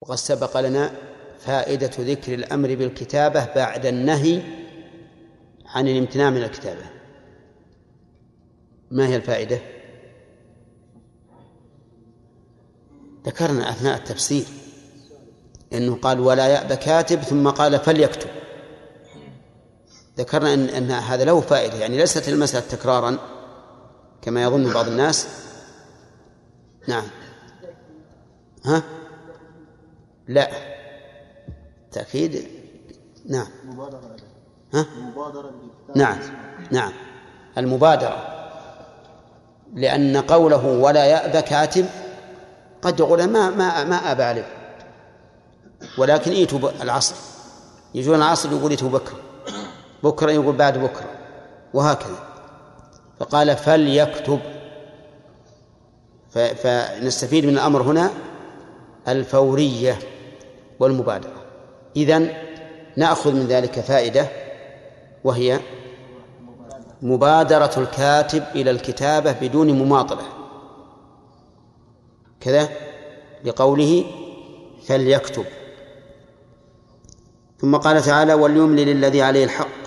وقد سبق لنا فائدة ذكر الأمر بالكتابة بعد النهي عن الامتناع من الكتابة. ما هي الفائدة؟ ذكرنا أثناء التفسير أنه قال ولا يأبى كاتب ثم قال فليكتب. ذكرنا أن, أن هذا له فائدة يعني ليست المسألة تكرارا كما يظن بعض الناس. نعم. ها؟ لا. تأكيد. نعم. ها؟ نعم. نعم. المبادرة. لأن قوله ولا يأبى كاتب قد يقول ما ما ما أبى عليه ولكن إيتوا العصر. يجون العصر يقول إيتوا بكرة. بكرة يقول بعد بكرة. وهكذا. فقال فليكتب. فنستفيد من الأمر هنا. الفورية. والمبادرة. إذن نأخذ من ذلك فائدة وهي مبادرة الكاتب إلى الكتابة بدون مماطلة. كذا لقوله فليكتب. ثم قال تعالى وليملل الذي عليه الحق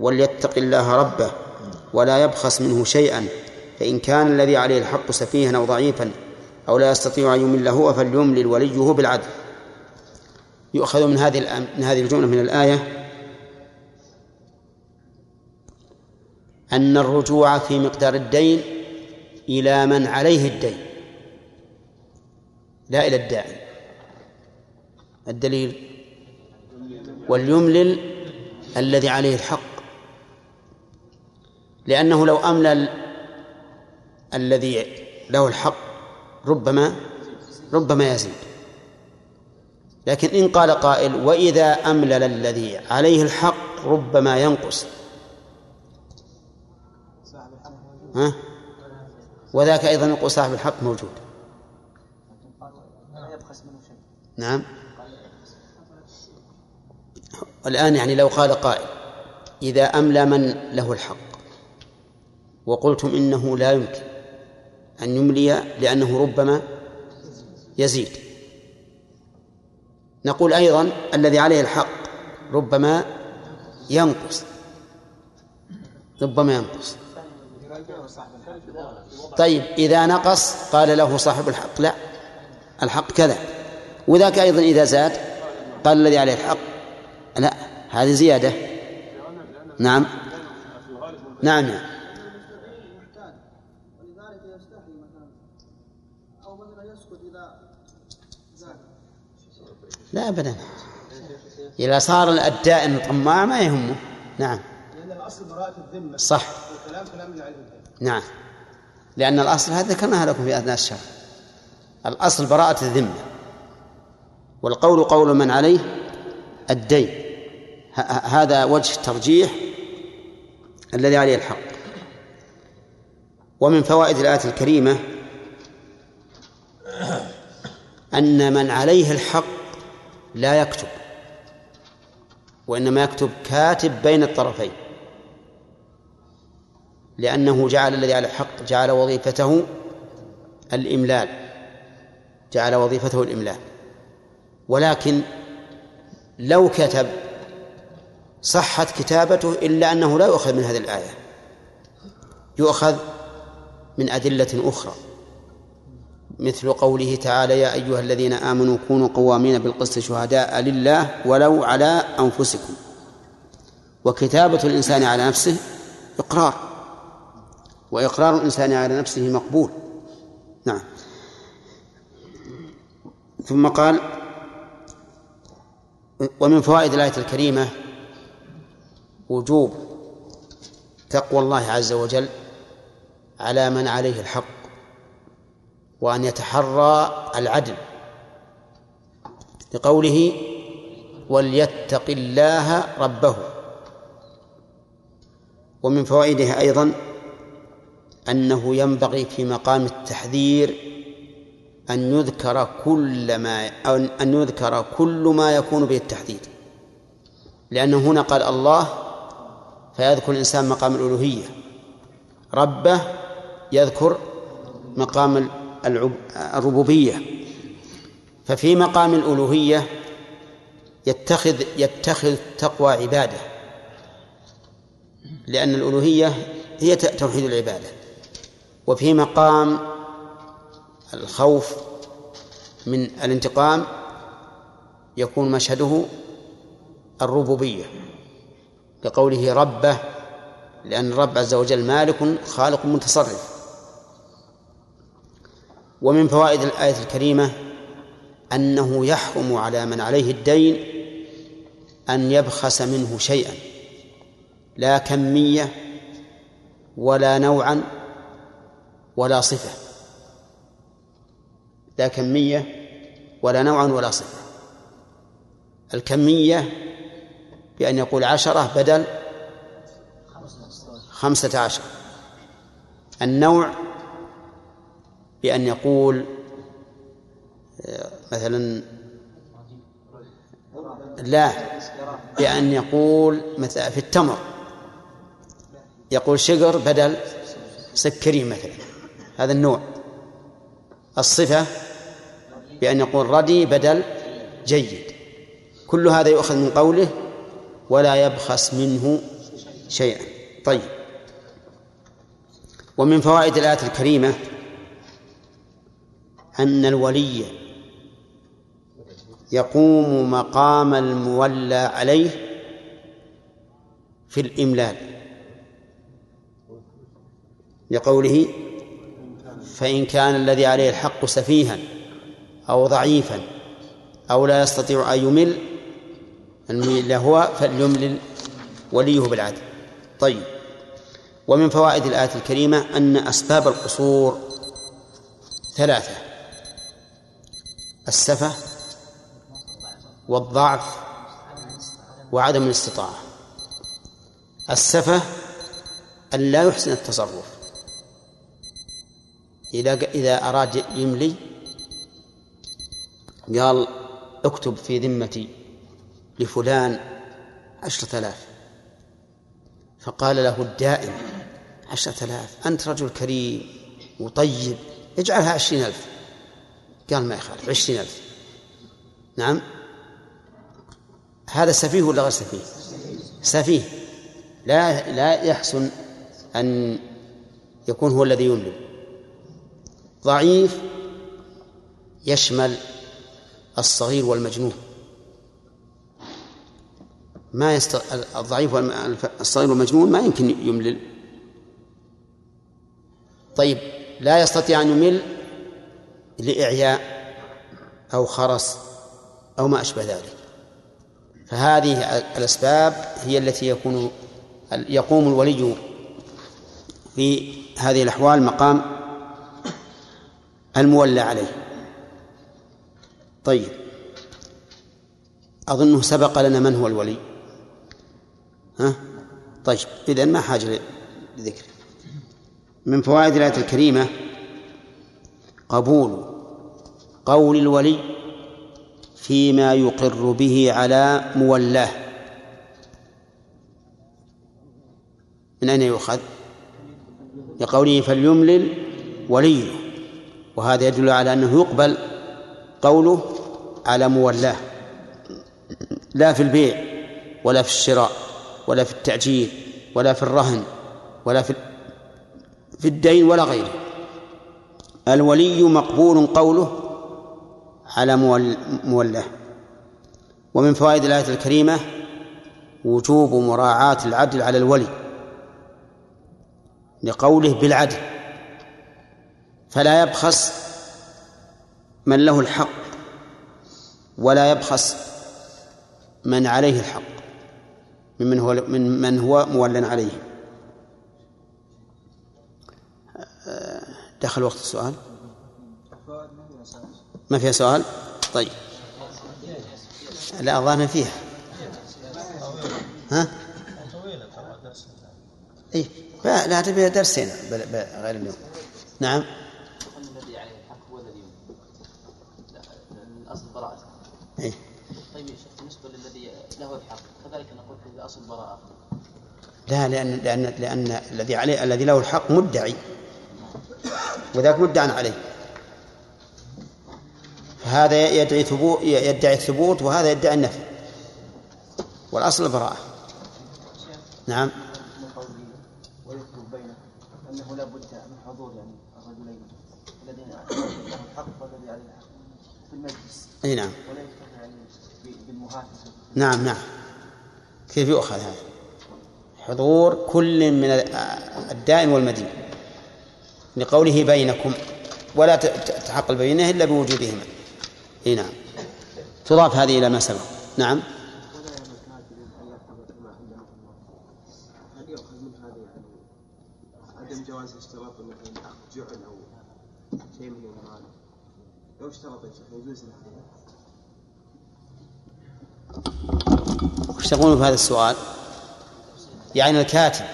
وليتق الله ربه ولا يبخس منه شيئا فإن كان الذي عليه الحق سفيها أو ضعيفا أو لا يستطيع أن يمل هو فليملل وليه بالعدل. يؤخذ من هذه من هذه الجملة من الآية أن الرجوع في مقدار الدين إلى من عليه الدين. لا إلى الداعي. الدليل وليملل الذي عليه الحق. لأنه لو أملل الذي له الحق ربما ربما يزيد. لكن إن قال قائل وإذا أملل الذي عليه الحق ربما ينقص. ها؟ وذاك أيضا يقول صاحب الحق موجود. نعم. الآن يعني لو قال قائل إذا أملى من له الحق؟ وقلتم إنه لا يمكن أن يملي لأنه ربما يزيد. نقول أيضا الذي عليه الحق ربما ينقص. ربما ينقص. طيب إذا نقص قال له صاحب الحق. لا الحق كذا. وذاك أيضا إذا زاد قال الذي عليه الحق. لا هذه زيادة. نعم. نعم. نعم لا أبدا. إذا صار الدائن طماع ما يهمه. نعم. لأن الأصل براءة الذمة. صح. والكلام كلام علم نعم. لأن الأصل هذا ذكرناها لكم في أثناء الشهر الأصل براءة الذمة. والقول قول من عليه الدين. هذا وجه الترجيح الذي عليه الحق. ومن فوائد الآية الكريمة أن من عليه الحق لا يكتب وإنما يكتب كاتب بين الطرفين لأنه جعل الذي على الحق جعل وظيفته الإملال جعل وظيفته الإملال. ولكن لو كتب صحت كتابته إلا أنه لا يؤخذ من هذه الآية يؤخذ من أدلة أخرى. مثل قوله تعالى يا أيها الذين آمنوا كونوا قوامين بالقسط شهداء لله ولو على أنفسكم. وكتابة الإنسان على نفسه إقرار. وإقرار الإنسان على نفسه مقبول. نعم. ثم قال ومن فوائد الآية الكريمة وجوب تقوى الله عز وجل على من عليه الحق. وأن يتحرى العدل لقوله وليتق الله ربه. ومن فوائدها أيضا أنه ينبغي في مقام التحذير أن يذكر كل ما أن يذكر كل ما يكون به التحذير. لأنه هنا قال الله فيذكر الإنسان مقام الألوهية ربه يذكر مقام الربوبية. ففي مقام الألوهية يتخذ يتخذ التقوى عبادة. لأن الألوهية هي توحيد العبادة. وفي مقام الخوف من الانتقام يكون مشهده الربوبية. كقوله ربه لأن الرب عز وجل مالك خالق متصرف. ومن فوائد الآية الكريمة أنه يحرم على من عليه الدين أن يبخس منه شيئا لا كمية ولا نوعا ولا صفة. لا كمية ولا نوعا ولا صفة. الكمية بأن يقول عشرة بدل خمسة عشر. النوع بأن يقول مثلا لا بأن يقول مثلا في التمر يقول شجر بدل سكري مثلا هذا النوع. الصفة بأن يقول ردي بدل جيد. كل هذا يؤخذ من قوله ولا يبخس منه شيئا. طيب. ومن فوائد الآية الكريمة أن الولي يقوم مقام المولى عليه في الإملال. لقوله فإن كان الذي عليه الحق سفيها أو ضعيفا أو لا يستطيع أن يمل الميل هو فليملل وليه بالعدل. طيب. ومن فوائد الآية الكريمة أن أسباب القصور ثلاثة. السفة والضعف وعدم الاستطاعة. السفة أن لا يحسن التصرف. إذا إذا أراد يملي قال اكتب في ذمتي لفلان عشرة آلاف. فقال له الدائم عشرة آلاف أنت رجل كريم وطيب اجعلها عشرين ألف. قال ما يخالف عشرين ألف. نعم؟ هذا سفيه ولا غير سفيه؟ سفيه. لا لا يحسن أن يكون هو الذي يملك. ضعيف يشمل الصغير والمجنون. ما يست... الضعيف والصغير والمجنون ما يمكن يملل. طيب لا يستطيع أن يمل لإعياء أو خرس أو ما أشبه ذلك. فهذه الأسباب هي التي يكون يقوم الولي في هذه الأحوال مقام المولى عليه. طيب. أظنه سبق لنا من هو الولي. ها؟ طيب. إذن ما حاجة لذكر من فوائد الآية الكريمة قبول قول الولي فيما يقر به على مولاه. من أين يؤخذ؟ لقوله فليملل وليه. وهذا يدل على أنه يقبل قوله على مولاه. لا في البيع ولا في الشراء ولا في التأجير ولا في الرهن ولا في في الدين ولا غيره. الولي مقبول قوله على مولاه. ومن فوائد الآية الكريمة وجوب مراعاة العدل على الولي لقوله بالعدل. فلا يبخس من له الحق ولا يبخس من عليه الحق. ممن هو من من هو مولى عليه. دخل وقت السؤال؟ ما فيها سؤال؟ طيب. لا الظاهر فيها. ها؟ اي لا لا تبي درسين غير اليوم. نعم. الذي عليه الحق هو الذي الاصل براءته طيب يا شيخ بالنسبة للذي له الحق كذلك نقول براءه لا لأن لأن لأن الذي عليه الذي له الحق مدعي. وذاك مدعى عليه. هذا يدعي ثبوت يدعي الثبوت وهذا يدعي النفي. والأصل البراءة نعم. بد من حضور يعني الرجلين الذين الحق والذي الحق في المجلس إي نعم. ولا نعم نعم. كيف يؤخذ هذا؟ حضور كل من الدائم والمدين. لقوله بينكم. ولا ت- ت- تحقق بينه إلا بوجودهما إي نعم. تضاف هذه إلى ما سبق. نعم. عدم جواز اشتراط مثلا اخذ جعل أو شيء من المال. لو اشترط يجوز وش تقولون في هذا السؤال؟ يعني الكاتب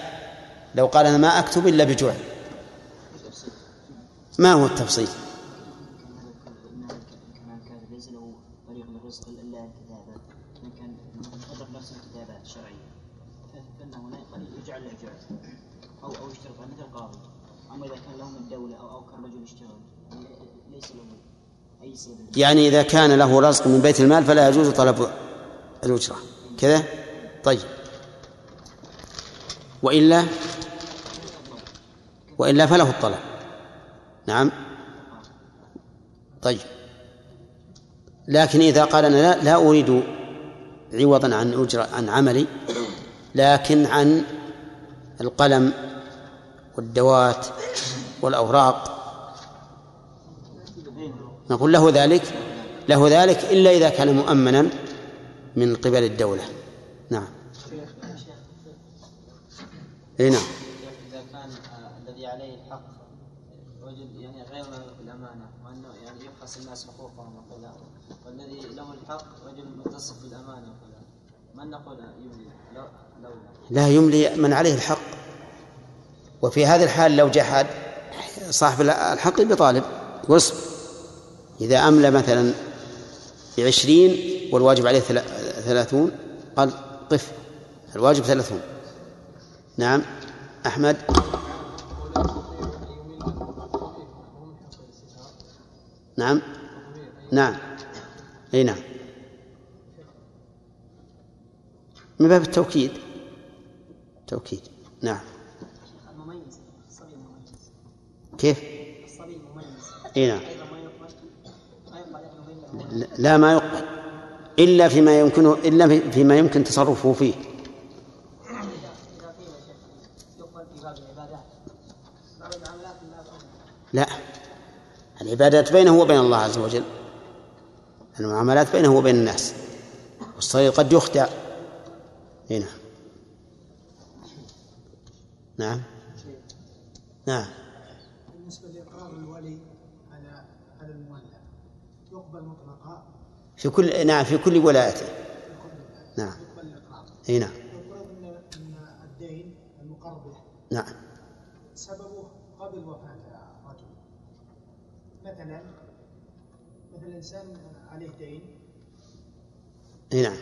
لو قال أنا ما أكتب إلا بجعل. ما هو التفصيل كان الكاتب ليس له طريق للرزق الا الكتابه ان كان يطلق نفسه الكتابات الشرعيه فان هنا قد يجعل له جعل أو أو يشترط مثل القاضي اما اذا كان له من الدولة أو أو كان رجل يشتغل ليس له اي سبب يعني إذا كان له رزق من بيت المال فلا يجوز طلب الأجرة. كذا؟ طيب. وإلا؟ وإلا فله الطلب. نعم. طيب. لكن إذا قال أنا لا, لا أريد عوضا عن أجرة عن عملي لكن عن القلم والدوات والأوراق نقول له ذلك له ذلك إلا إذا كان مؤمنا من قبل الدولة. نعم. إي نعم. إذا كان الذي عليه الحق يعني غير بالامانه وأنه يعني يبخس الناس حقوقهم وكذا والذي له الحق رجل متصف بالأمانة وكذا ما نقول يملي؟ لو لو. لا يملي من عليه الحق. وفي هذه الحال لو جحد صاحب الحق بطالب. واصبر إذا أملى مثلا بعشرين والواجب عليه ثلا- ثلاثون قال قف الواجب ثلاثون. نعم. أحمد؟ نعم. نعم. أي نعم. من باب التوكيد. توكيد. نعم. كيف؟ اي نعم. لا ما يقبل إلا فيما يمكن إلا في- فيما يمكن تصرفه فيه. لا. العبادات بينه وبين الله عز وجل. المعاملات بينه وبين الناس. والصغير قد يخدع. اي نعم. نعم نعم بالنسبة لإقرار الولي على على المولى يقبل مطلقا في كل نعم في كل ولايته. نعم. إي نعم. الدين نعم. سببه قبل وفاة الرجل مثلا مثلا إنسان عليه دين اي نعم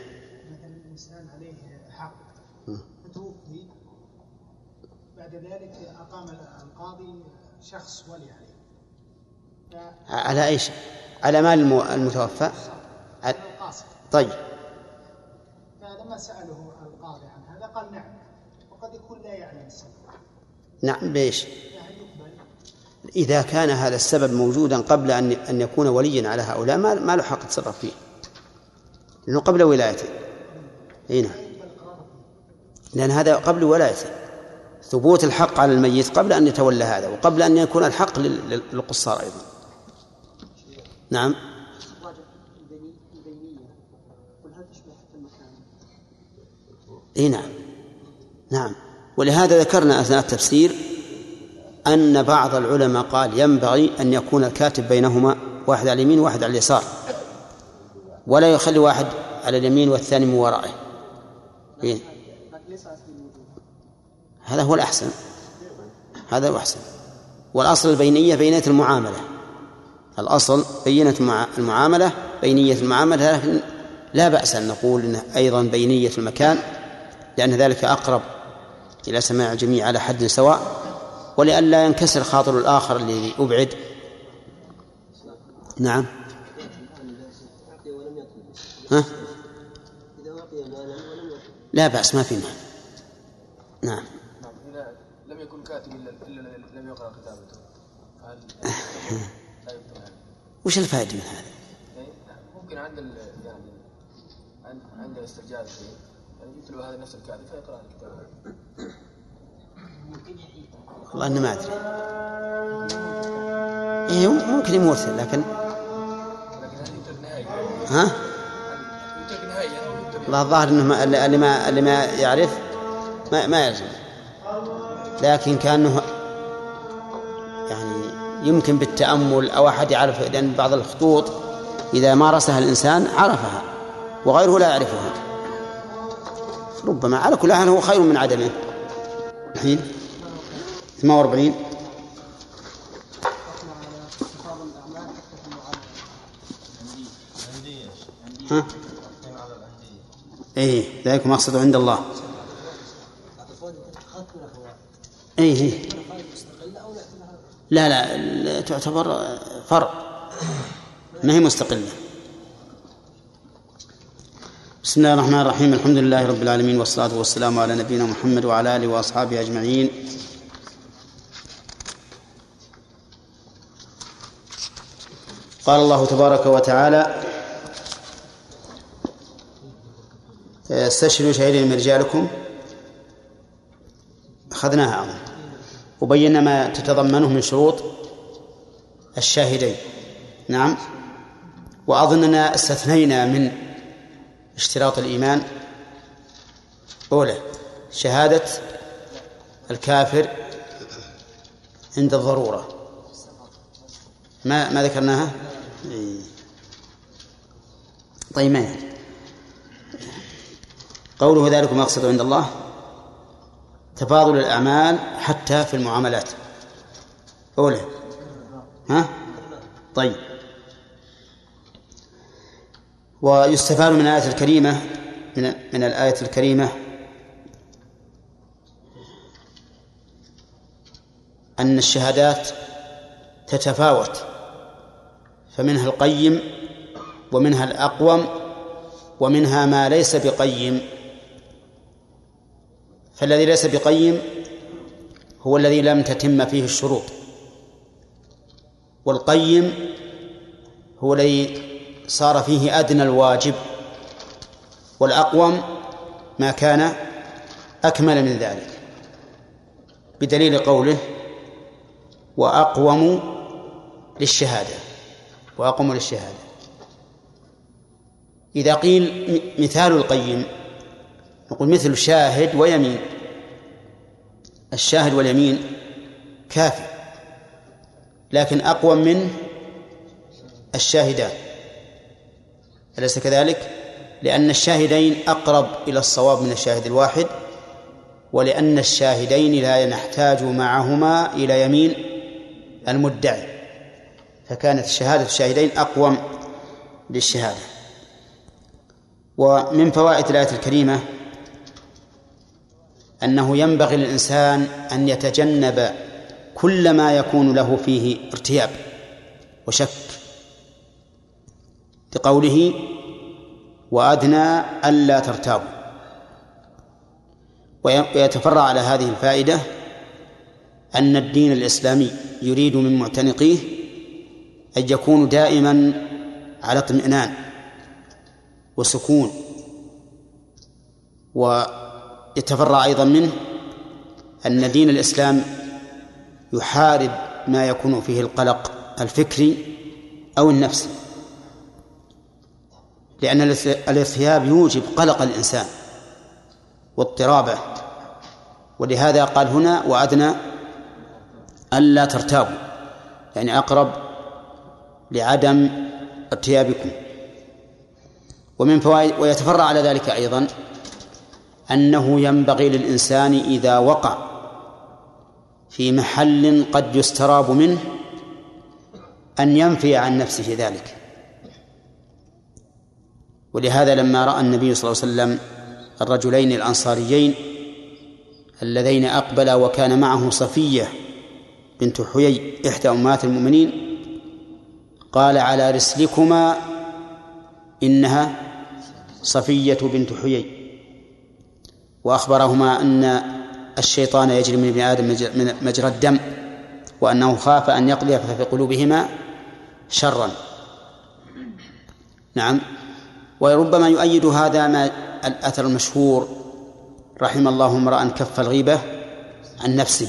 مثلا إنسان عليه حق. فتوفي بعد ذلك أقام القاضي شخص ولي عليه. ف- على إيش؟ على مال الم- المتوفى؟ القاصد طيب. فلما سأله القاضي عن هذا قال نعم وقد يكون لا يعلم السبب. نعم؟ فهل يقبل. إذا كان هذا السبب موجودا قبل أن أن يكون وليا على هؤلاء ما ما له حق يتصرف فيه. لأنه قبل ولايته. أي نعم. لأن هذا قبل ولايته. ثبوت الحق على الميت قبل أن يتولى هذا وقبل أن يكون الحق لل- لل- للقصار أيضا. نعم. إي نعم. نعم. ولهذا ذكرنا أثناء التفسير أن بعض العلماء قال ينبغي أن يكون الكاتب بينهما واحد على اليمين وواحد على اليسار. ولا يخلي واحد على اليمين والثاني من ورائه. إيه؟ هذا هو الأحسن. هذا هو الأحسن. والأصل البينية بينيه المعاملة. الأصل بينة المع- المعاملة بينية المعاملة لكن لا بأس أن نقول انه أيضا بينية المكان. لأن ذلك أقرب إلى سماع الجميع على حد سواء ولئلا ينكسر خاطر الآخر الذي أبعد نعم ها؟ لا بأس ما في مال نعم لم يكن كاتب إلا لم يقرأ كتابته؟ وش الفائدة من هذا؟ يعني ممكن عند ال- يعني عند عند استرجاع يتلو هذا نفس الكاتب. فيقرأ الكتاب. والله أنا ما أدري. إيه ممكن يموت لكن؟ ها؟ والله الظاهر إنه ما اللي ما اللي ما يعرف ما ما يلزم لكن كأنه يعني يمكن بالتأمل أو أحد يعرف لأن بعض الخطوط إذا مارسها الإنسان عرفها وغيره لا يعرفها. ربما. على كل حال هو خير من عدمه. الحين 48 ها؟ إيه ذلك مقصد عند الله. إيه إيه. لا لا تعتبر فرع ما هي مستقلة؟ بسم الله الرحمن الرحيم الحمد لله رب العالمين والصلاة والسلام على نبينا محمد وعلى آله وأصحابه أجمعين قال الله تبارك وتعالى استشهدوا شهيدين من رجالكم أخذناها أظن وبينا ما تتضمنه من شروط الشاهدين نعم وأظننا استثنينا من اشتراط الإيمان. أولى شهادة الكافر عند الضرورة. ما ما ذكرناها؟ طيب ما يعني قوله ذلك مقصد عند الله؟ تفاضل الأعمال حتى في المعاملات. أولى. ها؟ طيب. ويستفاد من الآية الكريمة من من الآية الكريمة أن الشهادات تتفاوت فمنها القيم ومنها الأقوم ومنها ما ليس بقيم. فالذي ليس بقيم هو الذي لم تتم فيه الشروط والقيم هو الذي صار فيه أدنى الواجب والأقوم ما كان أكمل من ذلك بدليل قوله وأقوم للشهادة وأقوم للشهادة. إذا قيل مثال القيم نقول مثل شاهد ويمين. الشاهد واليمين كافي لكن أقوى من الشاهدان. أليس كذلك؟ لأن الشاهدين أقرب إلى الصواب من الشاهد الواحد ولأن الشاهدين لا نحتاج معهما إلى يمين المدعي. فكانت شهادة الشاهدين أقوم للشهادة. ومن فوائد الآية الكريمة أنه ينبغي للإنسان أن يتجنب كل ما يكون له فيه ارتياب وشك. لقوله وأدنى ألا ترتابوا. ويتفرع على هذه الفائدة أن الدين الإسلامي يريد من معتنقيه أن يكونوا دائما على اطمئنان وسكون ويتفرع أيضا منه أن دين الإسلام يحارب ما يكون فيه القلق الفكري أو النفسي. لأن الارتياب يوجب قلق الإنسان واضطرابه. ولهذا قال هنا وأدنى ألا ترتابوا يعني أقرب لعدم ارتيابكم. ومن فوائد ويتفرع على ذلك أيضا أنه ينبغي للإنسان إذا وقع في محل قد يستراب منه أن ينفي عن نفسه ذلك. ولهذا لما رأى النبي صلى الله عليه وسلم الرجلين الأنصاريين اللذين أقبلا وكان معه صفية بنت حيي إحدى أمهات المؤمنين قال على رسلكما إنها صفية بنت حيي وأخبرهما أن الشيطان يجري من ابن آدم مجرى الدم وأنه خاف أن يقضي في قلوبهما شرا. نعم. وربما يؤيد هذا ما الأثر المشهور رحم الله امرأ كف الغيبة عن نفسه.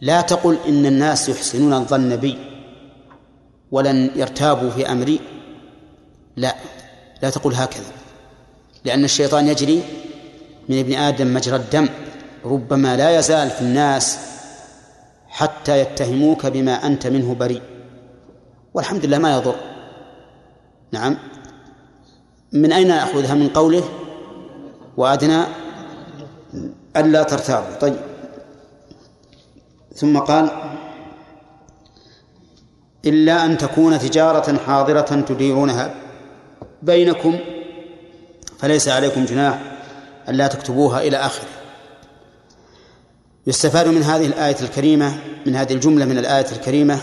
لا تقل إن الناس يحسنون الظن بي ولن يرتابوا في أمري. لا لا تقل هكذا. لأن الشيطان يجري من ابن آدم مجرى الدم. ربما لا يزال في الناس حتى يتهموك بما أنت منه بريء. والحمد لله ما يضر. نعم. من أين نأخذها من قوله وأدنى ألا ترتابوا طيب. ثم قال إلا أن تكون تجارة حاضرة تديرونها بينكم فليس عليكم جناح ألا تكتبوها إلى آخره. يستفاد من هذه الآية الكريمة من هذه الجملة من الآية الكريمة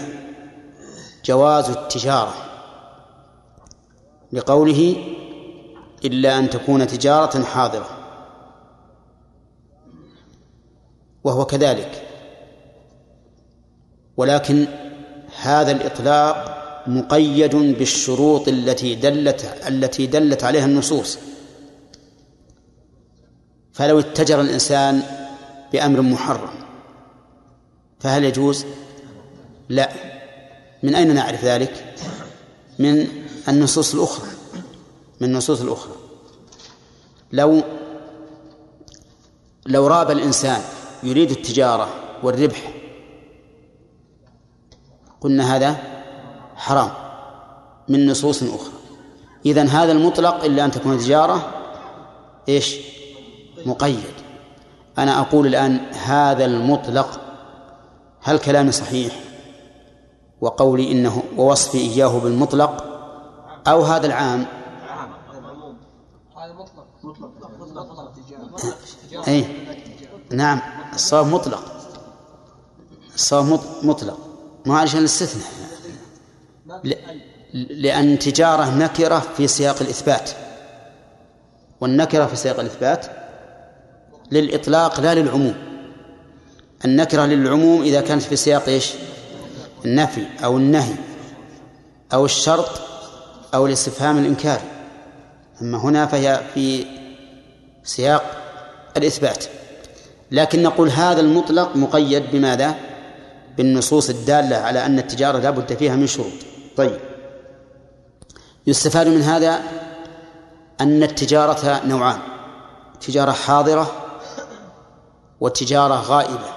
جواز التجارة لقوله إلا أن تكون تجارة حاضرة. وهو كذلك. ولكن هذا الإطلاق مقيد بالشروط التي دلت التي دلت عليها النصوص. فلو اتجر الإنسان بأمر محرم فهل يجوز؟ لا. من أين نعرف ذلك؟ من النصوص الأخرى. من النصوص الأخرى. لو لو راب الإنسان يريد التجارة والربح قلنا هذا حرام من نصوص أخرى. إذن هذا المطلق إلا أن تكون تجارة إيش؟ مقيد. أنا أقول الآن هذا المطلق هل كلامي صحيح؟ وقولي إنه ووصفي إياه بالمطلق أو هذا العام أي نعم. الصواب مطلق. الصواب مطلق. ما عشان الاستثناء. لأن تجارة نكرة في سياق الإثبات. والنكرة في سياق الإثبات للإطلاق لا للعموم. النكرة للعموم إذا كانت في سياق إيش؟ النفي أو النهي أو الشرط أو الاستفهام الإنكاري. أما هنا فهي في سياق الإثبات لكن نقول هذا المطلق مقيد بماذا؟ بالنصوص الدالة على أن التجارة لا بد فيها من شروط. طيب. يستفاد من هذا أن التجارة نوعان تجارة حاضرة وتجارة غائبة.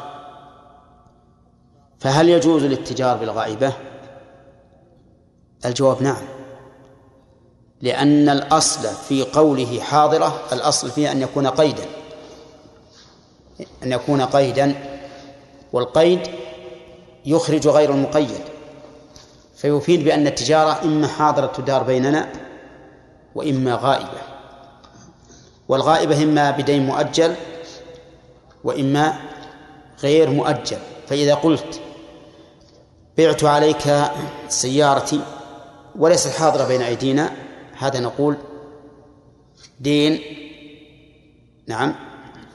فهل يجوز الاتجار بالغائبة؟ الجواب نعم. لأن الأصل في قوله حاضرة الأصل فيه أن يكون قيدا. أن يكون قيدا والقيد يخرج غير المقيد فيفيد بأن التجارة إما حاضرة تدار بيننا وإما غائبة والغائبة إما بدين مؤجل وإما غير مؤجل. فإذا قلت بعت عليك سيارتي وليست حاضرة بين أيدينا هذا نقول دين. نعم.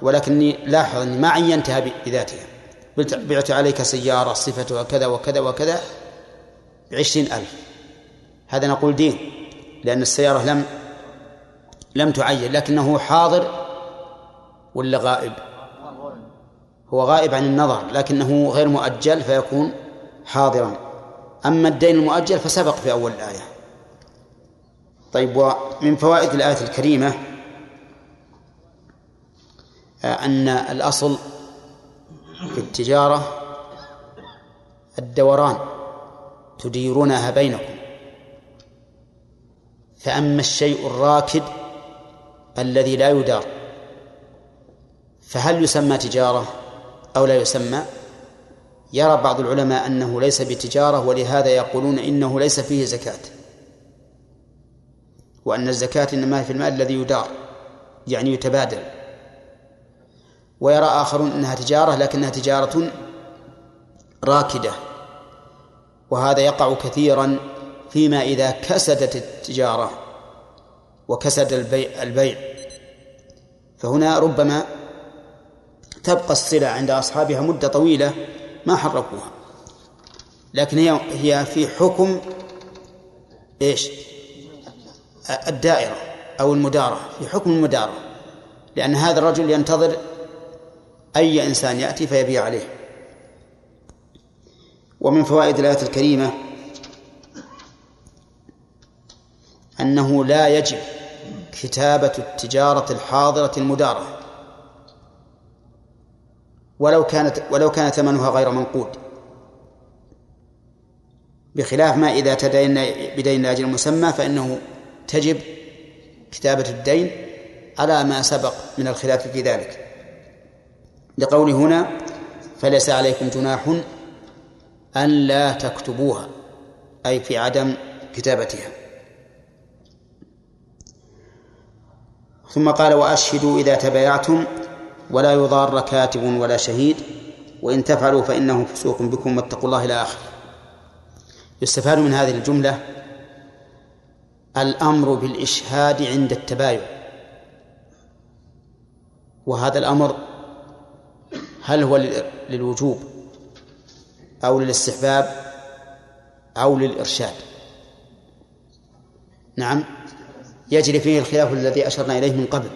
ولكني لاحظ أني ما عينتها بذاتها. بعت عليك سيارة صفتها كذا وكذا وكذا بعشرين ألف. هذا نقول دين لأن السيارة لم لم تعين لكنه حاضر ولا غائب؟ هو غائب عن النظر لكنه غير مؤجل فيكون حاضرا. أما الدين المؤجل فسبق في أول الآية. طيب ومن فوائد الآية الكريمة أن الأصل في التجارة الدوران تديرونها بينكم. فأما الشيء الراكد الذي لا يدار فهل يسمى تجارة أو لا يسمى؟ يرى بعض العلماء أنه ليس بتجارة ولهذا يقولون إنه ليس فيه زكاة. وأن الزكاة إنما في المال الذي يدار يعني يتبادل. ويرى آخرون أنها تجارة لكنها تجارة راكدة. وهذا يقع كثيرا فيما إذا كسدت التجارة وكسد البيع, البيع. فهنا ربما تبقى الصلة عند أصحابها مدة طويلة ما حركوها. لكن هي هي في حكم إيش؟ الدائرة أو المدارة في حكم المدارة. لأن هذا الرجل ينتظر أي إنسان يأتي فيبيع عليه. ومن فوائد الآية الكريمة أنه لا يجب كتابة التجارة الحاضرة المدارة. ولو كانت ولو كان ثمنها غير منقود. بخلاف ما إذا تدين بدين لأجل مسمى فإنه تجب كتابة الدين على ما سبق من الخلاف في ذلك. لقول هنا فليس عليكم جناح أن لا تكتبوها أي في عدم كتابتها. ثم قال وأشهدوا إذا تبايعتم ولا يضار كاتب ولا شهيد وإن تفعلوا فإنه فسوق بكم واتقوا الله إلى آخره. يستفاد من هذه الجملة الأمر بالإشهاد عند التباين وهذا الأمر هل هو للوجوب أو للاستحباب أو للإرشاد؟ نعم. يجري فيه الخلاف الذي أشرنا إليه من قبل.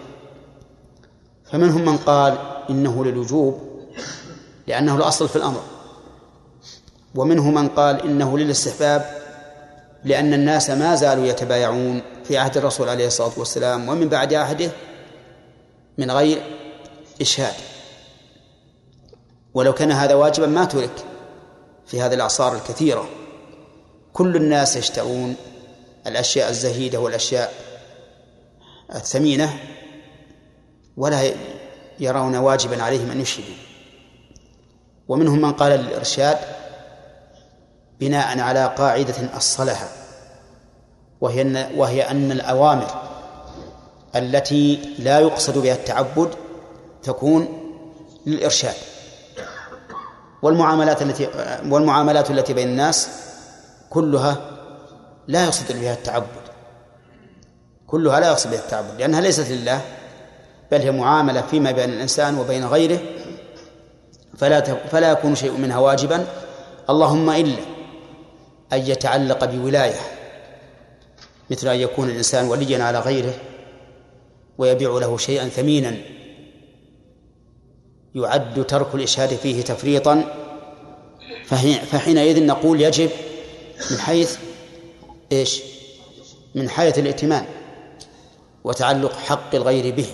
فمنهم من قال إنه للوجوب لأنه الأصل في الأمر. ومنهم من قال إنه للاستحباب لأن الناس ما زالوا يتبايعون في عهد الرسول عليه الصلاة والسلام ومن بعد عهده من غير إشهاد. ولو كان هذا واجبا ما ترك. في هذه الأعصار الكثيرة. كل الناس يشترون الأشياء الزهيدة والأشياء الثمينة. ولا يرون واجبا عليهم أن يشهدوا. ومنهم من قال للإرشاد بناء على قاعدة أصلها وهي أن وهي أن الأوامر التي لا يقصد بها التعبد تكون للإرشاد. والمعاملات التي والمعاملات التي بين الناس كلها لا يقصد بها التعبد. كلها لا يقصد بها التعبد لأنها ليست لله بل هي معاملة فيما بين الإنسان وبين غيره فلا فلا يكون شيء منها واجبا. اللهم إلا أن يتعلق بولاية مثل أن يكون الإنسان وليا على غيره ويبيع له شيئا ثمينا. يعد ترك الإشهاد فيه تفريطا فحينئذ نقول يجب من حيث إيش؟ من حيث الائتمان وتعلق حق الغير به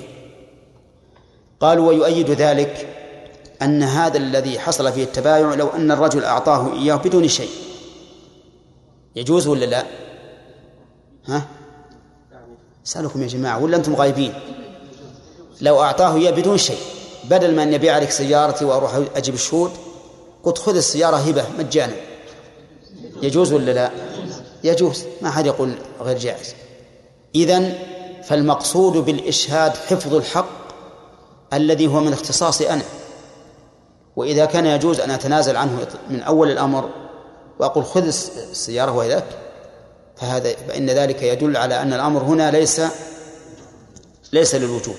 قالوا ويؤيد ذلك أن هذا الذي حصل فيه التبايع لو أن الرجل أعطاه إياه بدون شيء يجوز ولا لا؟ ها؟ سألكم يا جماعة ولا أنتم غايبين؟ لو أعطاه إياه بدون شيء بدل ما أن يبيع لك سيارتي وأروح أجيب الشهود قلت خذ السيارة هبة مجانا. يجوز ولا لا؟ يجوز ما حد يقول غير جائز. إذن فالمقصود بالإشهاد حفظ الحق الذي هو من اختصاصي أنا. وإذا كان يجوز أن أتنازل عنه من أول الأمر وأقول خذ السيارة وإذاك فهذا فإن ذلك يدل على أن الأمر هنا ليس ليس للوجوب.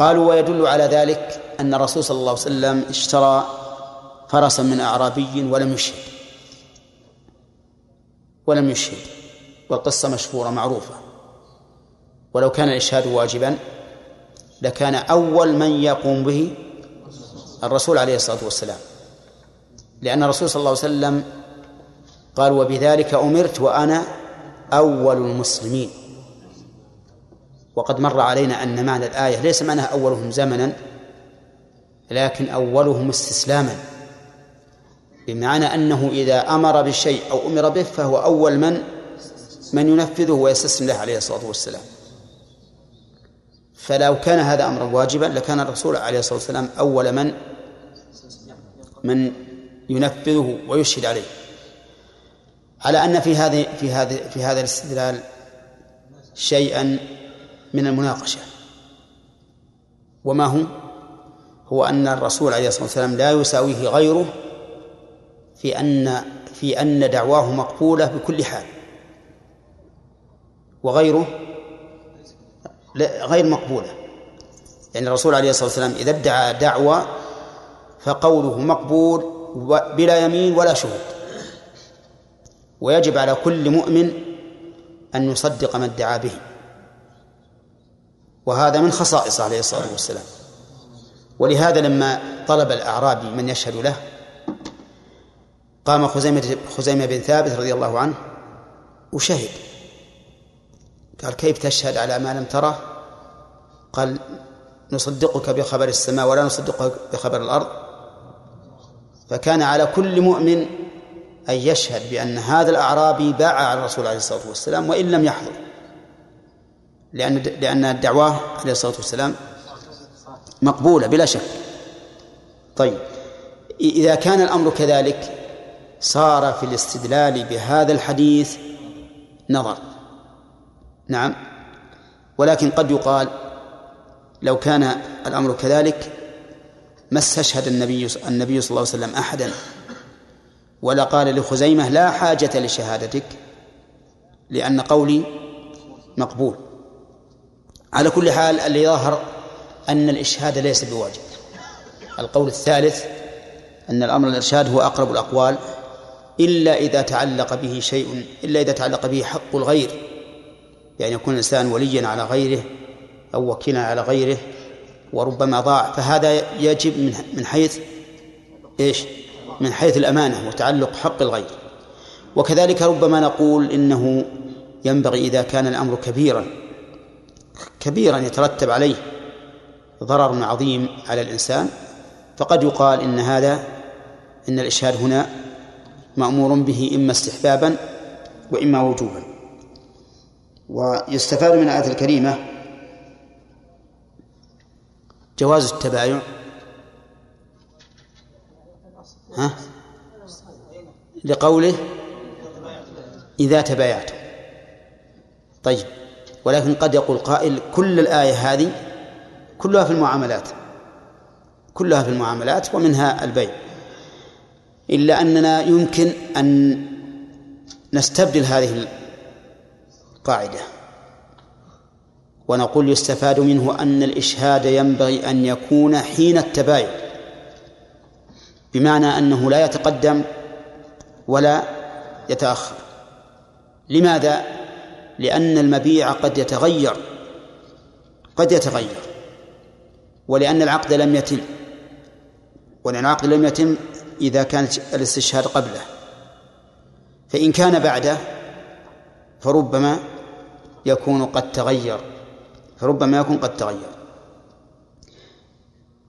قالوا ويدل على ذلك أن الرسول صلى الله عليه وسلم اشترى فرسا من أعرابي ولم يشهد. ولم يشهد. والقصة مشهورة معروفة. ولو كان الإشهاد واجبا لكان أول من يقوم به الرسول عليه الصلاة والسلام. لأن الرسول صلى الله عليه وسلم قال وبذلك أمرت وأنا أول المسلمين. وقد مر علينا أن معنى الآية ليس معناها أولهم زمنا لكن أولهم استسلاما. بمعنى أنه إذا أمر بالشيء أو أمر به فهو أول من من ينفذه ويستسلم له عليه الصلاة والسلام. فلو كان هذا أمرا واجبا لكان الرسول عليه الصلاة والسلام أول من من ينفذه ويشهد عليه. على أن في هذه في هذه في هذا الاستدلال شيئا من المناقشة. وما هو؟ هو أن الرسول عليه الصلاة والسلام لا يساويه غيره في أن في أن دعواه مقبولة بكل حال. وغيره غير مقبولة. يعني الرسول عليه الصلاة والسلام إذا ادعى دعوة فقوله مقبول بلا يمين ولا شهود. ويجب على كل مؤمن أن يصدق ما ادعى به. وهذا من خصائصه عليه الصلاة والسلام. ولهذا لما طلب الأعرابي من يشهد له قام خزيمة خزيمة بن ثابت رضي الله عنه وشهد. قال كيف تشهد على ما لم تره؟ قال نصدقك بخبر السماء ولا نصدقك بخبر الأرض. فكان على كل مؤمن أن يشهد بأن هذا الأعرابي باع على الرسول عليه الصلاة والسلام وإن لم يحضر. لأن لأن الدعوة عليه الصلاة والسلام مقبولة بلا شك. طيب. إذا كان الأمر كذلك صار في الاستدلال بهذا الحديث نظر. نعم. ولكن قد يقال لو كان الأمر كذلك ما استشهد النبي النبي صلى الله عليه وسلم أحدا. ولا قال لخزيمة لا حاجة لشهادتك لأن قولي مقبول. على كل حال اللي ظهر أن الإشهاد ليس بواجب. القول الثالث أن الأمر الإرشاد هو أقرب الأقوال إلا إذا تعلق به شيء إلا إذا تعلق به حق الغير. يعني يكون الإنسان وليا على غيره أو وكيلا على غيره وربما ضاع فهذا يجب من من حيث إيش؟ من حيث الأمانة وتعلق حق الغير. وكذلك ربما نقول إنه ينبغي إذا كان الأمر كبيرا كبيرا يترتب عليه ضرر عظيم على الإنسان فقد يقال إن هذا إن الإشهاد هنا مأمور به إما استحبابا وإما وجوبا. ويستفاد من الآية الكريمة جواز التبايع ها؟ لقوله إذا تبايعتم. طيب. ولكن قد يقول قائل كل الآية هذه كلها في المعاملات كلها في المعاملات ومنها البيع إلا أننا يمكن أن نستبدل هذه القاعدة ونقول يستفاد منه أن الإشهاد ينبغي أن يكون حين التباين بمعنى أنه لا يتقدم ولا يتأخر لماذا؟ لأن المبيع قد يتغير قد يتغير ولأن العقد لم يتم ولأن العقد لم يتم إذا كان الاستشهاد قبله. فإن كان بعده فربما يكون قد تغير فربما يكون قد تغير.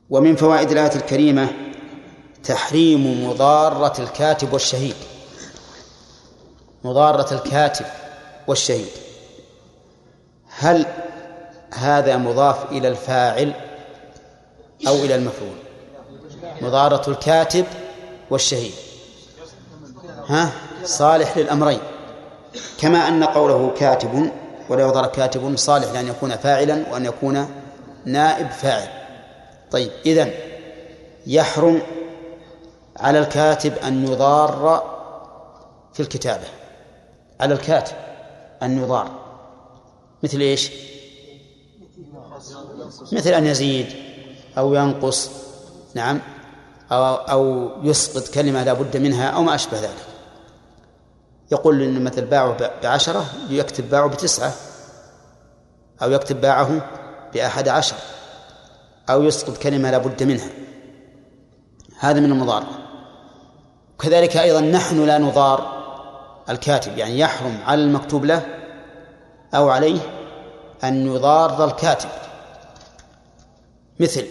ومن فوائد الآية الكريمة تحريم مضارة الكاتب والشهيد. مضارة الكاتب. والشهيد هل هذا مضاف إلى الفاعل أو إلى المفعول؟ مضارة الكاتب والشهيد. ها؟ صالح للأمرين. كما أن قوله كاتب ولا يضر كاتب صالح لأن يكون فاعلا وأن يكون نائب فاعل. طيب إذن يحرم على الكاتب أن يضار في الكتابة. على الكاتب. أن يضار مثل إيش؟ مثل أن يزيد أو ينقص نعم أو, أو يسقط كلمة لا بد منها أو ما أشبه ذلك. يقول إن مثل باعه بعشرة يكتب باعه بتسعة أو يكتب باعه بأحد عشر أو يسقط كلمة لا بد منها. هذا من المضارة كذلك أيضا نحن لا نضار. الكاتب يعني يحرم على المكتوب له أو عليه أن يضار الكاتب. مثل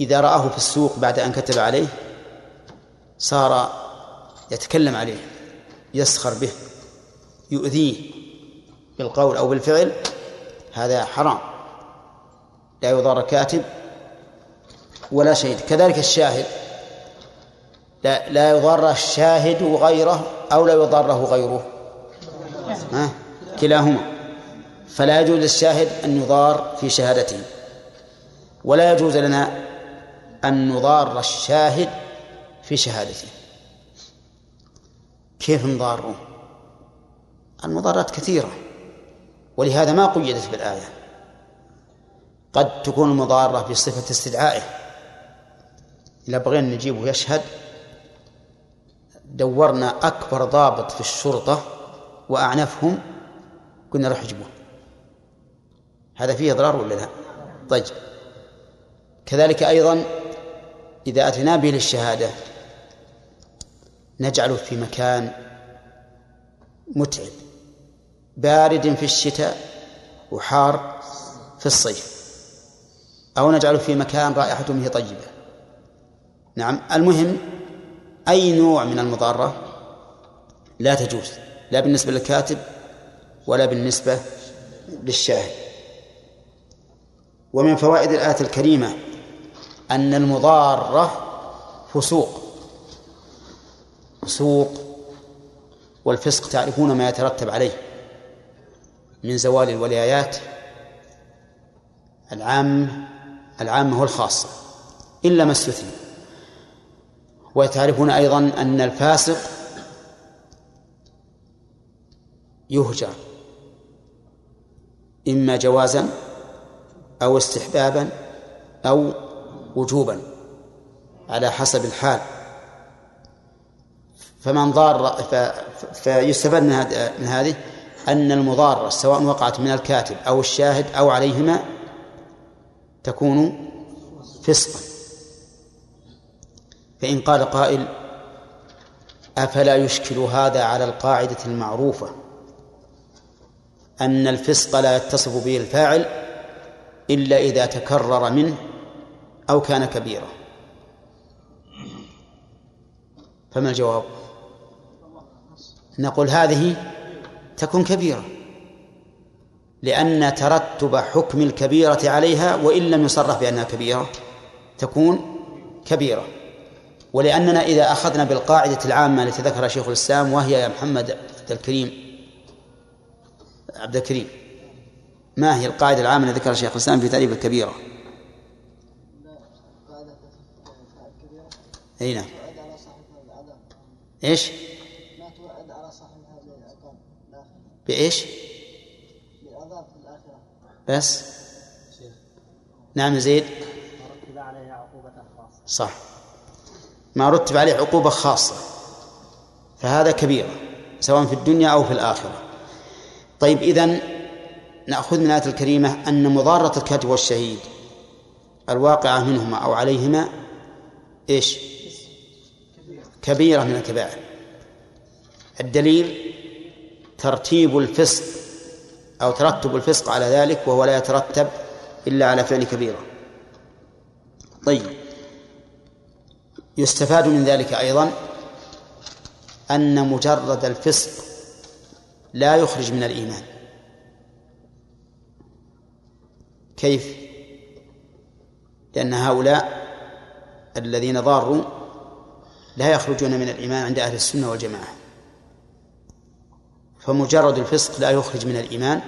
إذا رآه في السوق بعد أن كتب عليه صار يتكلم عليه يسخر به يؤذيه بالقول أو بالفعل هذا حرام. لا يضار كاتب ولا شهيد. كذلك الشاهد لا, لا يضار الشاهد غيره أو لا يضاره غيره. ها؟ كلاهما. فلا يجوز للشاهد أن يضار في شهادته. ولا يجوز لنا أن نضار الشاهد في شهادته. كيف نضاره؟ المضارات كثيرة. ولهذا ما قيدت بالآية. قد تكون المضارة بصفة استدعائه. إذا بغينا نجيبه يشهد دورنا أكبر ضابط في الشرطة وأعنفهم قلنا روح اجيبوه هذا فيه إضرار ولا لا؟ طيب. كذلك أيضا إذا أتينا به للشهادة نجعله في مكان متعب بارد في الشتاء وحار في الصيف. أو نجعله في مكان رائحته فيه طيبة. نعم. المهم أي نوع من المضارة؟ لا تجوز لا بالنسبة للكاتب ولا بالنسبة للشاهد ومن فوائد الآية الكريمة أن المضارة فسوق فسوق والفسق تعرفون ما يترتب عليه من زوال الولايات العامة العامة والخاصة إلا ما استثني. وتعرفون أيضا أن الفاسق يهجر إما جوازا أو استحبابا أو وجوبا على حسب الحال. فمن ضار فيستفاد من هذه أن المضارة سواء وقعت من الكاتب أو الشاهد أو عليهما تكون فسقا. فإن قال قائل أفلا يشكل هذا على القاعدة المعروفة أن الفسق لا يتصف به الفاعل إلا إذا تكرر منه أو كان كبيرا؟ فما الجواب؟ نقول هذه تكون كبيرة لأن ترتب حكم الكبيرة عليها وإن لم يصرح بأنها كبيرة تكون كبيرة. ولأننا إذا أخذنا بالقاعدة العامة التي ذكرها شيخ الإسلام وهي يا محمد عبد الكريم عبد الكريم ما هي القاعدة العامة التي ذكرها شيخ الإسلام في تعريف الكبيرة؟ أي نعم إيش؟ ما توعد على بإيش؟ بعذاب في بس نعم زيد عليها عقوبة خاصة صح ما رتب عليه عقوبة خاصة فهذا كبيرة سواء في الدنيا أو في الآخرة. طيب إذن نأخذ من الآية الكريمة أن مضارة الكاتب والشهيد الواقعة منهما أو عليهما إيش؟ كبيرة من الكبائر. الدليل ترتيب الفسق أو ترتب الفسق على ذلك وهو لا يترتب إلا على فعل كبيرة. طيب يستفاد من ذلك أيضا أن مجرد الفسق لا يخرج من الإيمان. كيف؟ لأن هؤلاء الذين ضاروا لا يخرجون من الإيمان عند أهل السنة والجماعة. فمجرد الفسق لا يخرج من الإيمان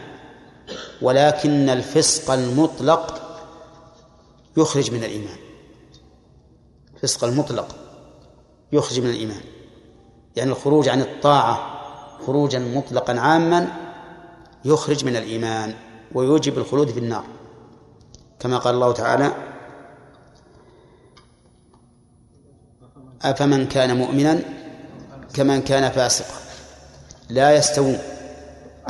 ولكن الفسق المطلق يخرج من الإيمان. الفسق المطلق يخرج من الإيمان. يعني الخروج عن الطاعة خروجا مطلقا عاما يخرج من الإيمان ويوجب الخلود في النار. كما قال الله تعالى أفمن كان مؤمنا كمن كان فاسقا. لا يستوون.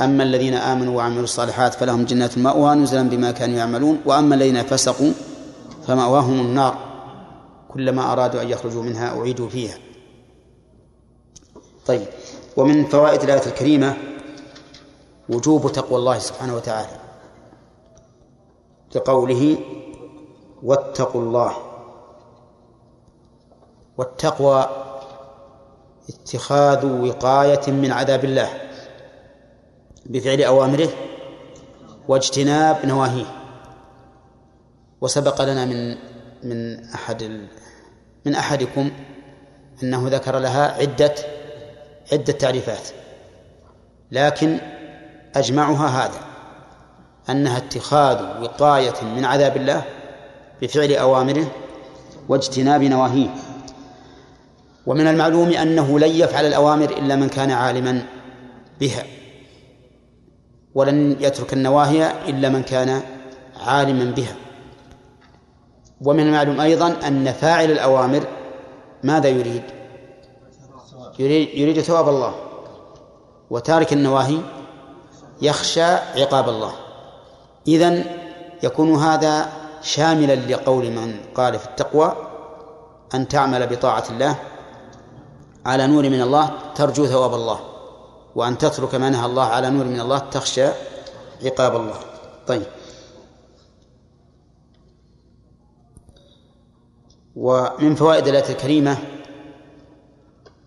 أما الذين آمنوا وعملوا الصالحات فلهم جنات المأوى نزلا بما كانوا يعملون وأما الذين فسقوا فمأواهم النار. كلما أرادوا أن يخرجوا منها أعيدوا فيها. طيب ومن فوائد الآية الكريمة وجوب تقوى الله سبحانه وتعالى. كقوله واتقوا الله. والتقوى اتخاذ وقاية من عذاب الله بفعل أوامره واجتناب نواهيه. وسبق لنا من من أحد من أحدكم أنه ذكر لها عدة عدة تعريفات لكن أجمعها هذا أنها اتخاذ وقاية من عذاب الله بفعل أوامره واجتناب نواهيه. ومن المعلوم أنه لن يفعل الأوامر إلا من كان عالما بها ولن يترك النواهي إلا من كان عالما بها. ومن المعلوم أيضا أن فاعل الأوامر ماذا يريد؟ يريد, يريد ثواب الله وتارك النواهي يخشى عقاب الله. إذن يكون هذا شاملا لقول من قال في التقوى أن تعمل بطاعة الله على نور من الله ترجو ثواب الله وأن تترك ما نهى الله على نور من الله تخشى عقاب الله. طيب. ومن فوائد الآية الكريمة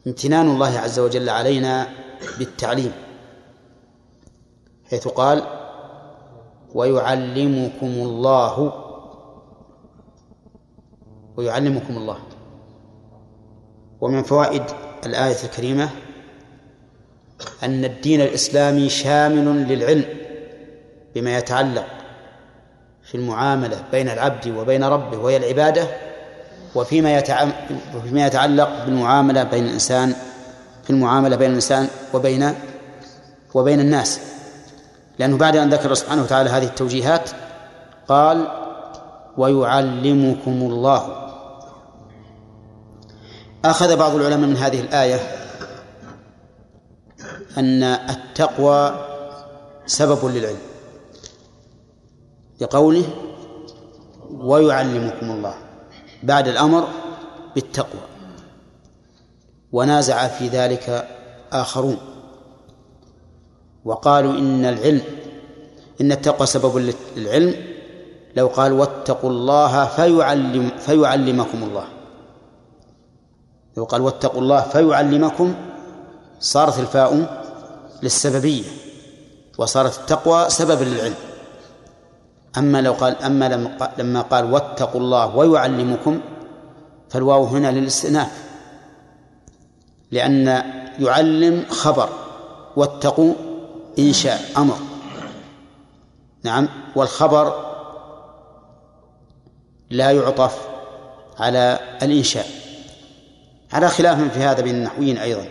امتنان الله عز وجل علينا بالتعليم حيث قال ويعلمكم الله ويعلمكم الله. ومن فوائد الآية الكريمة أن الدين الإسلامي شامل للعلم بما يتعلق في المعاملة بين العبد وبين ربه وهي العبادة وفيما وفيما يتعلق بالمعاملة بين الإنسان في المعاملة بين الإنسان وبين وبين الناس. لأنه بعد أن ذكر سبحانه وتعالى هذه التوجيهات قال ويعلمكم الله. أخذ بعض العلماء من هذه الآية أن التقوى سبب للعلم. لقوله ويعلمكم الله. بعد الأمر بالتقوى. ونازع في ذلك آخرون. وقالوا إن العلم إن التقوى سبب للعلم. لو قال واتقوا الله فيعلم فيعلمكم الله. لو قال واتقوا الله فيعلمكم صارت الفاء للسببية. وصارت التقوى سبب للعلم. أما لو قال أما لما قال واتقوا الله ويعلمكم فالواو هنا للاستئناف. لأن يعلم خبر واتقوا إنشاء أمر. نعم والخبر لا يعطف على الإنشاء. على خلاف في هذا بين النحويين أيضا.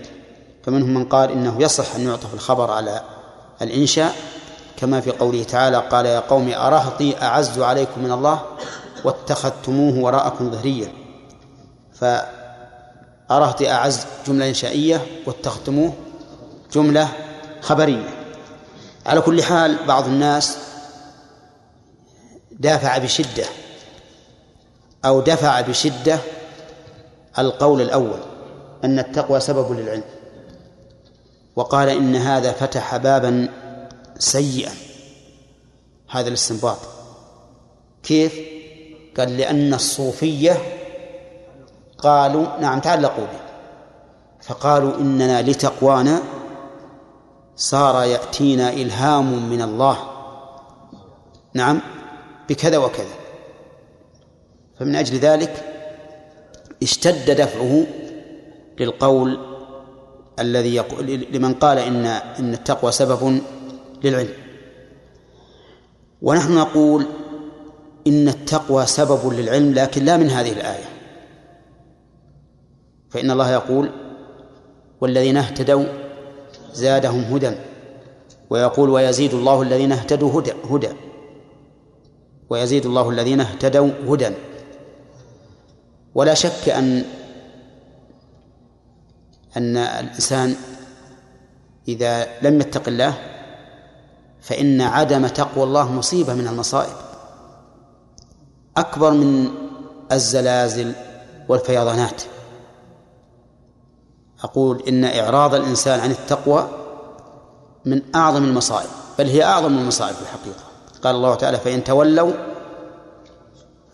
فمنهم من قال إنه يصح أن يعطف الخبر على الإنشاء كما في قوله تعالى قال يا قوم أرهطي أعز عليكم من الله واتخذتموه وراءكم ظهريا فأرهطي أعز جملة إنشائية واتخذتموه جملة خبرية. على كل حال بعض الناس دافع بشدة أو دفع بشدة القول الأول أن التقوى سبب للعلم. وقال إن هذا فتح بابا سيئا هذا الاستنباط. كيف؟ قال لأن الصوفية قالوا نعم تعلقوا به فقالوا إننا لتقوانا صار يأتينا إلهام من الله. نعم بكذا وكذا. فمن أجل ذلك اشتد دفعه للقول الذي يقول لمن قال إن إن التقوى سبب للعلم. ونحن نقول إن التقوى سبب للعلم لكن لا من هذه الآية. فإن الله يقول والذين اهتدوا زادهم هدى. ويقول ويزيد الله الذين اهتدوا هدى هدى. ويزيد الله الذين اهتدوا هدى. ولا شك أن أن الإنسان إذا لم يتق الله فإن عدم تقوى الله مصيبة من المصائب. أكبر من الزلازل والفيضانات. أقول إن إعراض الإنسان عن التقوى من أعظم المصائب بل هي أعظم المصائب في الحقيقة. قال الله تعالى فإن تولوا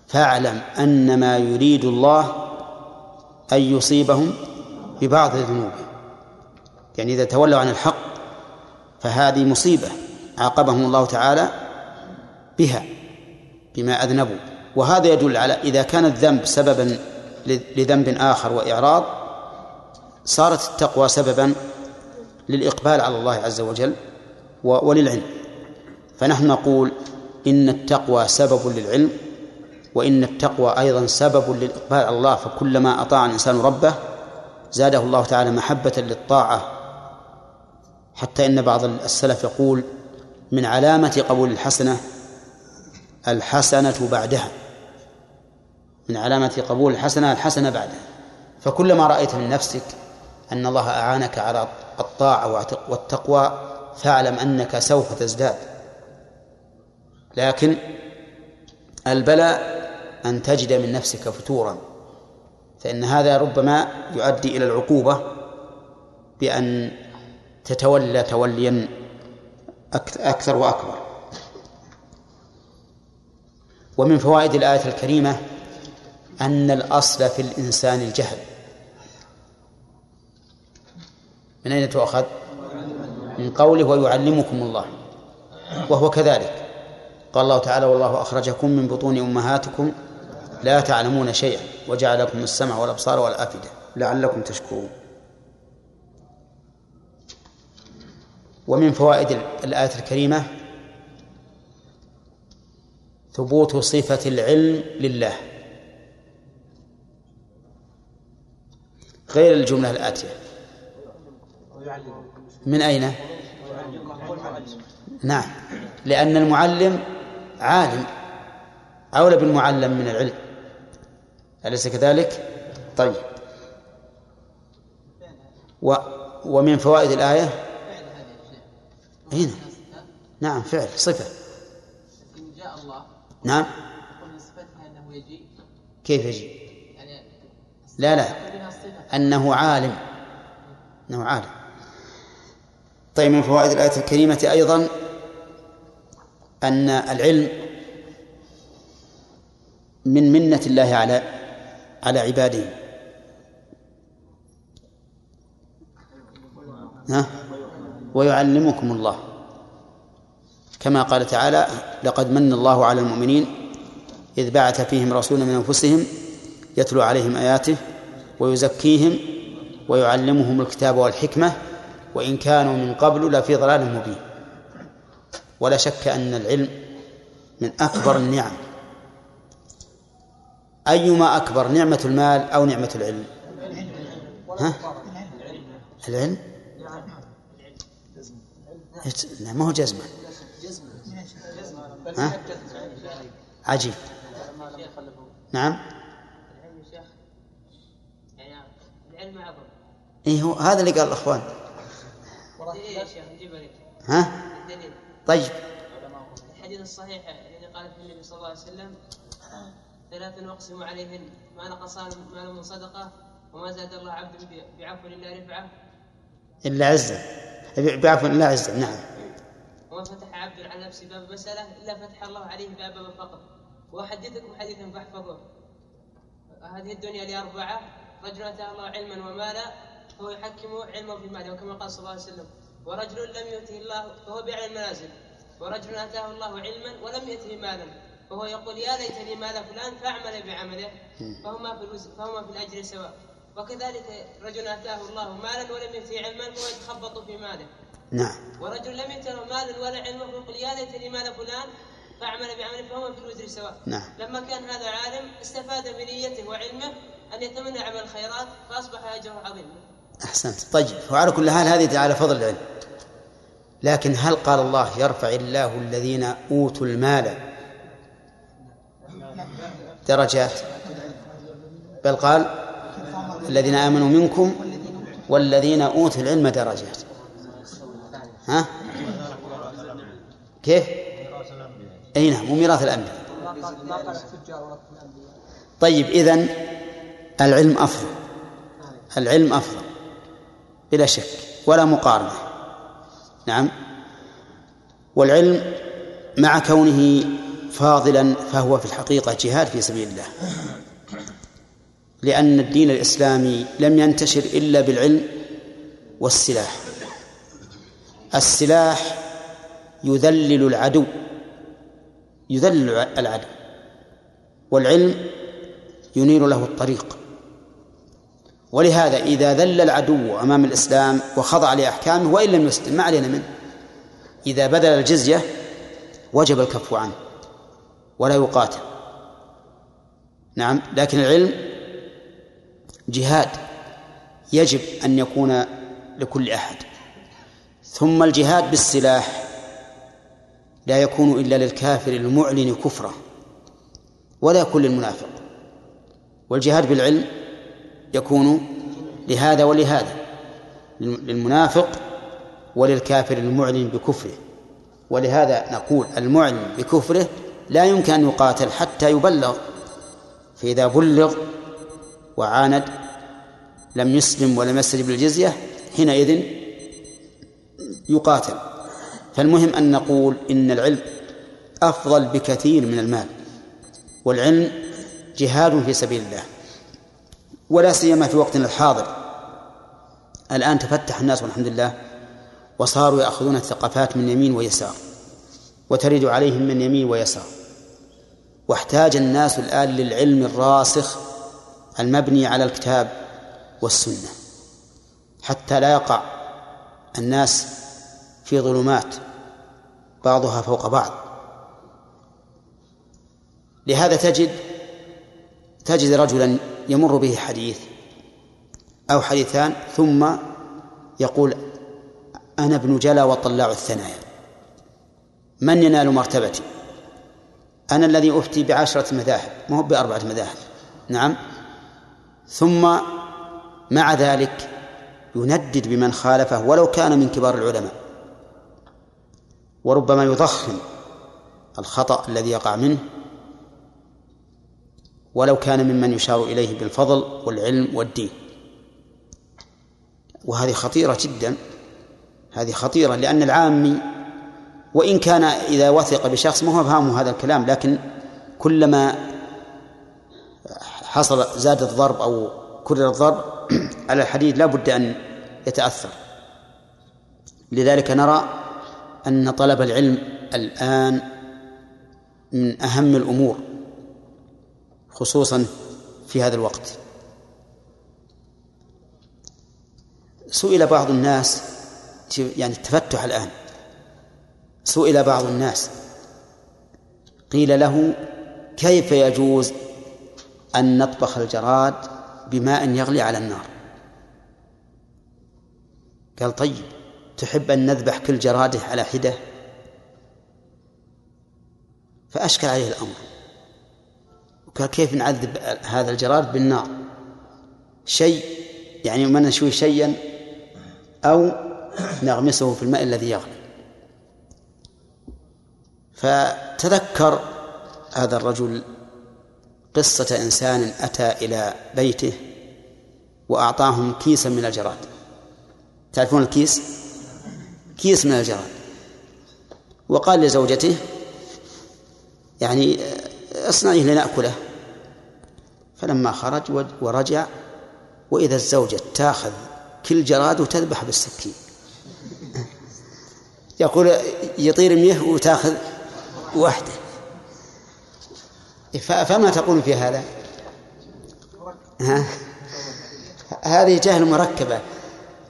فاعلم أن ما يريد الله أن يصيبهم ببعض ذنوبهم يعني إذا تولوا عن الحق فهذه مصيبة. عاقبهم الله تعالى بها بما أذنبوا. وهذا يدل على إذا كان الذنب سببا لذنب آخر وإعراض صارت التقوى سببا للإقبال على الله عز وجل وللعلم. فنحن نقول إن التقوى سبب للعلم وإن التقوى أيضا سبب للإقبال على الله. فكلما أطاع الإنسان ربه زاده الله تعالى محبة للطاعة. حتى إن بعض السلف يقول من علامة قبول الحسنة الحسنة بعدها. من علامة قبول الحسنة الحسنة بعدها. فكلما رأيت من نفسك أن الله أعانك على الطاعة والتقوى فاعلم أنك سوف تزداد. لكن البلاء أن تجد من نفسك فتورا. فإن هذا ربما يؤدي إلى العقوبة بأن تتولى توليا أكثر وأكبر. ومن فوائد الآية الكريمة أن الأصل في الإنسان الجهل. من أين تؤخذ؟ من قوله ويعلمكم الله وهو كذلك. قال الله تعالى والله أخرجكم من بطون أمهاتكم لا تعلمون شيئا وجعل لكم السمع والأبصار والأفئدة. لعلكم تشكرون. ومن فوائد الآية الكريمة ثبوت صفة العلم لله. غير الجملة الآتية. من أين؟ نعم. لأن المعلم عالم. أولى بالمعلم من العلم. أليس كذلك؟ طيب. و ومن فوائد الآية هنا نعم. فعل صفة. جاء الله نعم. صفتها أنه يجيء. كيف يجي يعني لا لا. أنه عالم. أنه عالم. طيب من فوائد الآية الكريمة أيضا أن العلم من منة الله على على عباده. ها؟ ويعلمكم الله. كما قال تعالى لقد من الله على المؤمنين إذ بعث فيهم رسولا من أنفسهم يتلو عليهم آياته ويزكيهم ويعلمهم الكتاب والحكمة وإن كانوا من قبل لفي ضلال مبين. ولا شك أن العلم من أكبر النعم. أيما أكبر نعمة المال أو نعمة العلم؟ ها؟ العلم. لا ما هو جزمة. ها؟ عجيب. نعم. إيه هو هذا اللي قال الأخوان. ها؟ الدليل طيب. الحديث الصحيح الذي قال فيه النبي صلى الله عليه وسلم ثلاث أقسم عليهن ما نقص مال من صدقة وما زاد الله عبد بعفو إلا رفعة. إلا عزة. بعفو إلا عزة نعم. وما فتح عبد على نفسه باب مسألة إلا فتح الله عليه باب الفقر وأحدثكم حديثا فاحفظوه هذه الدنيا لأربعة. رجل أتاه الله علما ومالا فهو يحكم علمه في ماله وكما قال صلى الله عليه وسلم ورجل لم يؤته الله فهو بيع المنازل. ورجل أتاه الله علما ولم يأته مالا فهو يقول يا ليتني مال فلان فأعمل بعمله. فهما في. فهما في الأجر سواء. وكذلك رجل أتاه الله مالا ولم يأته علما فهو يتخبط في ماله. نعم. ورجل لم يؤته مالا ولا علما فيقول يا ليتني مال فلان فأعمل بعمله فهما في الوزر سواء. نعم. لما كان هذا عالم استفاد بنيته وعلمه أن يتمنى عمل الخيرات فأصبح أجره عظيما. أحسنت. طيب وعلى كل حال هذه على فضل العلم. لكن هل قال الله يرفع الله الذين أوتوا المال درجات؟ بل قال الذين آمنوا منكم والذين أوتوا العلم درجات. ها؟ كيف؟ أي نعم وميراث الأنبياء. طيب إذن العلم أفضل. العلم أفضل بلا شك ولا مقارنة. نعم. والعلم مع كونه فاضلا فهو في الحقيقة جهاد في سبيل الله. لأن الدين الإسلامي لم ينتشر إلا بالعلم والسلاح. السلاح يذلل العدو يذلل العدو والعلم ينير له الطريق. ولهذا إذا ذل العدو أمام الإسلام وخضع لأحكامه وإن لم يسلم ما علينا منه. إذا بذل الجزية وجب الكف عنه ولا يقاتل. نعم لكن العلم جهاد يجب أن يكون لكل أحد. ثم الجهاد بالسلاح لا يكون إلا للكافر المعلن كفره ولا يكون للمنافق. والجهاد بالعلم يكون لهذا ولهذا للمنافق وللكافر المعلن بكفره. ولهذا نقول المعلن بكفره لا يمكن أن يقاتل حتى يبلغ فإذا بلغ وعاند لم يسلم ولم يستجب للجزية حينئذ يقاتل. فالمهم أن نقول إن العلم أفضل بكثير من المال والعلم جهاد في سبيل الله ولا سيما في وقتنا الحاضر. الآن تفتح الناس والحمد لله وصاروا يأخذون الثقافات من يمين ويسار وترد عليهم من يمين ويسار. واحتاج الناس الآن للعلم الراسخ المبني على الكتاب والسنة حتى لا يقع الناس في ظلمات بعضها فوق بعض. لهذا تجد تجد رجلا يمر به حديث أو حديثان ثم يقول أنا ابن جلا وطلاع الثنايا من ينال مرتبتي؟ أنا الذي أفتي بعشرة مذاهب ما هو بأربعة مذاهب؟ نعم. ثم مع ذلك يندد بمن خالفه ولو كان من كبار العلماء. وربما يضخم الخطأ الذي يقع منه ولو كان ممن يشار إليه بالفضل والعلم والدين. وهذه خطيرة جدا. هذه خطيرة لأن العامي وإن كان إذا وثق بشخص ما هو هذا الكلام لكن كلما حصل زاد الضرب أو كرر الضرب على الحديد لا بد أن يتأثر. لذلك نرى أن طلب العلم الآن من أهم الأمور خصوصا في هذا الوقت. سئل بعض الناس يعني التفتح الآن. سئل بعض الناس قيل له كيف يجوز أن نطبخ الجراد بماء يغلي على النار. قال طيب تحب أن نذبح كل جراده على حدة؟ فأشكل عليه الأمر. وقال كيف نعذب هذا الجراد بالنار؟ شيء يعني ما نشوي شيئا أو نغمسه في الماء الذي يغلي. فتذكر هذا الرجل قصة إنسان أتى إلى بيته وأعطاهم كيسا من الجراد. تعرفون الكيس؟ كيس من الجراد. وقال لزوجته يعني اصنعيه لنأكله. فلما خرج ورجع وإذا الزوجة تاخذ كل جراد وتذبح بالسكين. يقول يطير ميه وتاخذ واحدة. فما تقول في هذا؟ ها؟ هذه جهل مركبة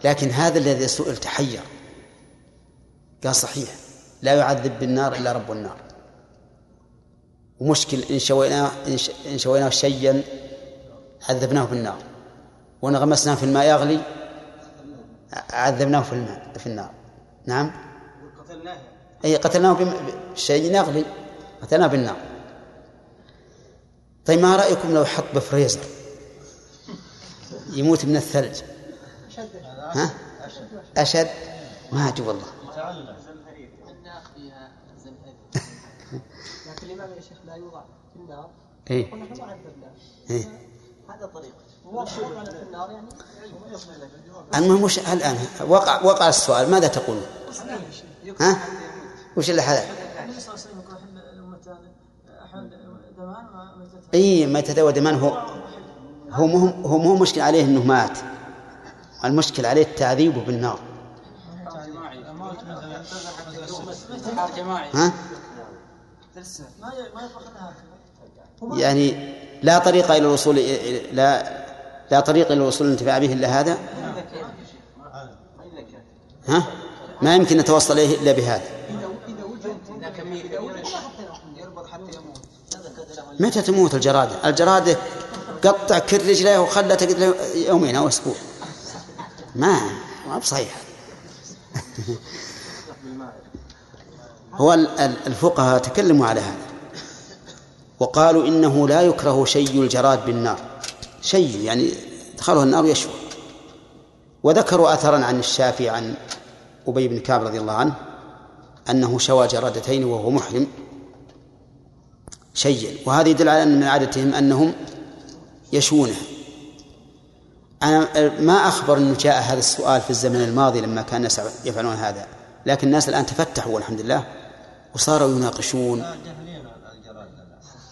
لكن هذا الذي سئل تحير. قال صحيح لا يعذب بالنار إلا رب النار. ومشكل إن شويناه إن شويناه شيئا عذبناه بالنار. وإن غمسناه في الماء يغلي عذبناه في الماء في النار. نعم؟ قتلناه. أي قتلناه بشيء يغلي قتلناه بالنار. طيب ما رأيكم لو حط بفريزر يموت من الثلج ها؟ أشد ما أجي والله لكن الإمام يا شيخ لا يوضع في النار إيه؟ إيه؟ هذا طريق المهم وش الآن وقع وقع السؤال ماذا تقول؟ ها؟ وش اللي حلال؟ إي ميتة ودمان هو؟ هو مو هو مو مشكل عليه إنه مات. المشكل عليه التعذيب بالنار. ها؟ يعني لا طريق إلى الوصول لا لا طريق إلى الوصول للانتفاع به إلا هذا؟ ها؟ ما يمكن نتوصل إليه إلا بهذا. متى تموت الجرادة؟ الجرادة قطع كل رجليه وخلى تقعد يومين أو أسبوع. ما ما بصحيح. هو ال- ال- الفقهاء تكلموا على هذا. وقالوا إنه لا يكره شيء الجراد بالنار. شيء يعني دخله النار يشوى. وذكروا أثرا عن الشافعي عن أبي بن كعب رضي الله عنه أنه شوى جرادتين وهو محرم. شيئا وهذا يدل على أن من عادتهم أنهم يشونه أنا ما أخبر أنه جاء هذا السؤال في الزمن الماضي لما كان الناس يفعلون هذا. لكن الناس الآن تفتحوا والحمد لله وصاروا يناقشون.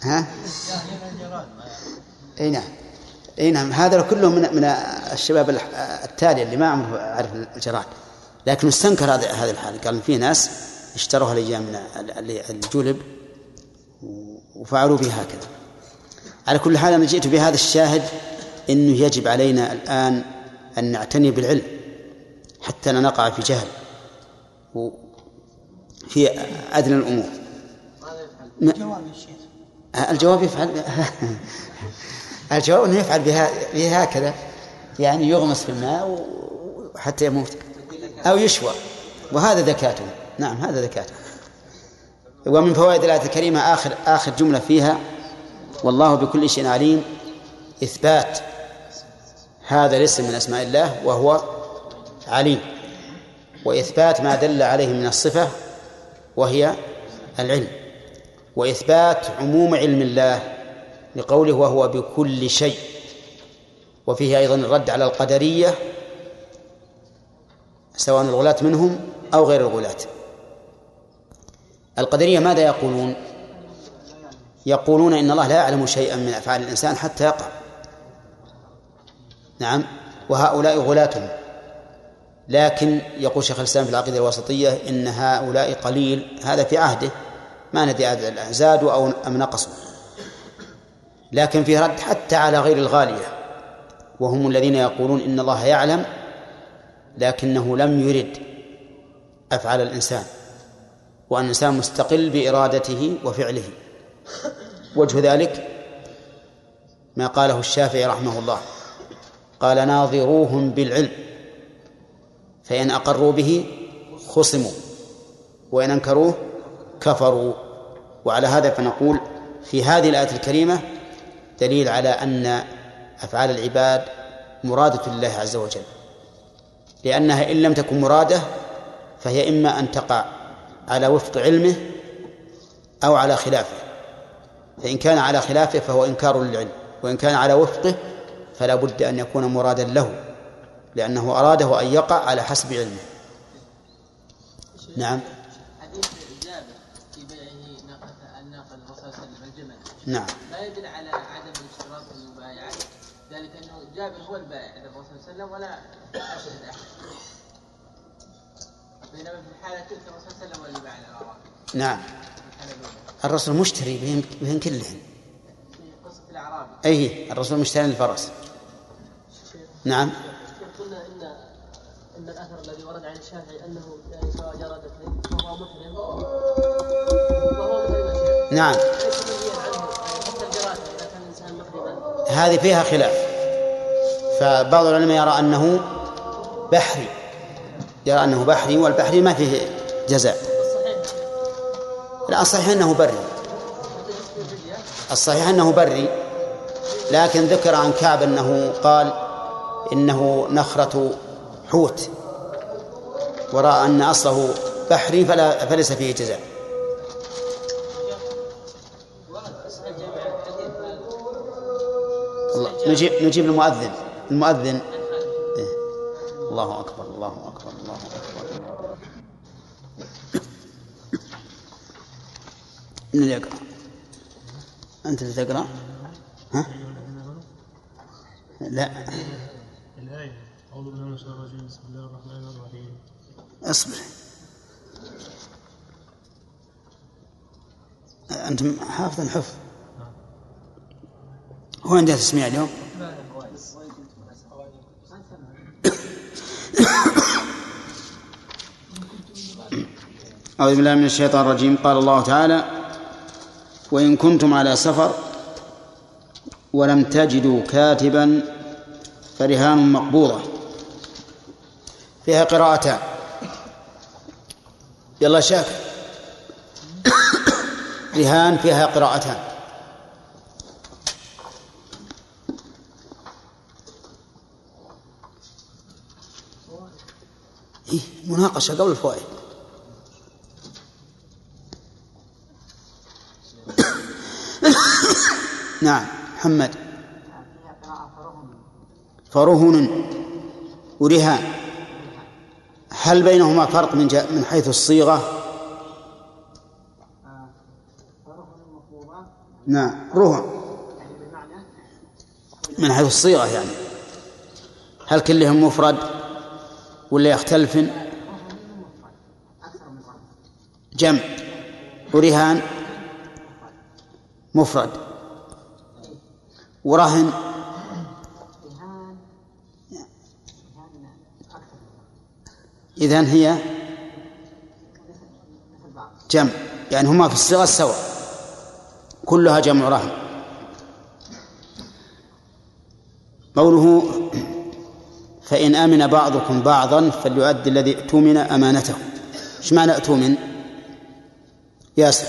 ها؟ إي نعم. إي نعم. هذا كله من من الشباب التالي اللي ما عمره عرف الجراد لكن استنكر هذا هذه الحال. قال في ناس اشتروها الأيام من ال- ال- الجلب وفعلوا به هكذا. على كل حال أنا جئت بهذا الشاهد إنه يجب علينا الآن أن نعتني بالعلم حتى لا نقع في جهل في أدنى الأمور. جواب الشيخ الجواب يفعل الجواب إنه يفعل بها بها هكذا يعني يغمس في الماء حتى يموت. أو يشوى. وهذا ذكاته. نعم هذا ذكاته. ومن فوائد الآية الكريمة آخر آخر جملة فيها والله بكل شيء عليم إثبات هذا الاسم من أسماء الله وهو عليم وإثبات ما دل عليه من الصفة وهي العلم وإثبات عموم علم الله لقوله وهو بكل شيء وفيه أيضا الرد على القدرية سواء الغلاة منهم أو غير الغلاة. القدرية ماذا يقولون؟ يقولون إن الله لا يعلم شيئا من أفعال الإنسان حتى يقع نعم. وهؤلاء غلاة لكن يقول شيخ الإسلام في العقيدة الوسطية إن هؤلاء قليل. هذا في عهده. ما ندري عدد زادوا أو أم نقصوا. لكن في رد حتى على غير الغالية. وهم الذين يقولون إن الله يعلم لكنه لم يرد أفعال الإنسان. وأن الإنسان مستقل بإرادته وفعله. وجه ذلك ما قاله الشافعي رحمه الله. قال ناظروهم بالعلم فإن أقروا به خصموا وإن أنكروه كفروا. وعلى هذا فنقول في هذه الآية الكريمة دليل على أن أفعال العباد مرادة لله عز وجل. لأنها إن لم تكن مرادة فهي إما أن تقع على وفق علمه أو على خلافه. فإن كان على خلافه فهو إنكار للعلم وإن كان على وفقه فلا بد أن يكون مرادا له لأنه أراده أن يقع على حسب علمه. نعم. نعم. لا يدل على عدم اشتراط المبايعة ذلك أنه جابر هو البائع للرسول صلى الله عليه وسلم ولا اشهد أحد. بينما في الحالة تلك الرسول صلى الله عليه وسلم نعم. الرسول مشتري بهم, بهم كلهم. في قصة أي الرسول مشتري للفرس نعم. قلنا ان إن الأثر الذي ورد عن الشافعي أنه يعني سواء جردتين فهو محرم وهو نعم. هذه فيها خلاف. فبعض العلماء يرى أنه بحري. يرى أنه بحري والبحري ما فيه جزاء لا الصحيح أنه بري الصحيح أنه بري لكن ذكر عن كعب أنه قال إنه نخرة حوت ورأى أن أصله بحري فلا فليس فيه جزاء. نجيب نجيب المؤذن المؤذن إيه. الله أكبر الله أكبر الله أكبر. من اللي يقرأ. أنت اللي تقرأ؟ ها؟ لا. الآية. أعوذ بالله من الشيطان الرجيم. بسم الله الرحمن الرحيم. اصبر. أنتم حافظ الحفظ. هو عندها تسميع اليوم؟ أعوذ بالله من الشيطان الرجيم. قال الله تعالى وإن كنتم على سفر ولم تجدوا كاتبا فرهان مقبوضة فيها قراءتان يلا شاكر رهان فيها قراءتان. إيه مناقشة قبل الفوائد. نعم. محمد. فرهن. ورهان هل بينهما فرق من من حيث الصيغة؟ نعم. رهن. من حيث الصيغة يعني. هل كلهم مفرد ولا يختلفن؟ جمع. ورهان. مفرد. ورهن إذن هي جمع يعني هما في الصيغة سواء كلها جمع رهن قوله فإن آمن بعضكم بعضا فليؤدي الذي اؤتمن أمانته. إيش معنى اؤتمن؟ ياسر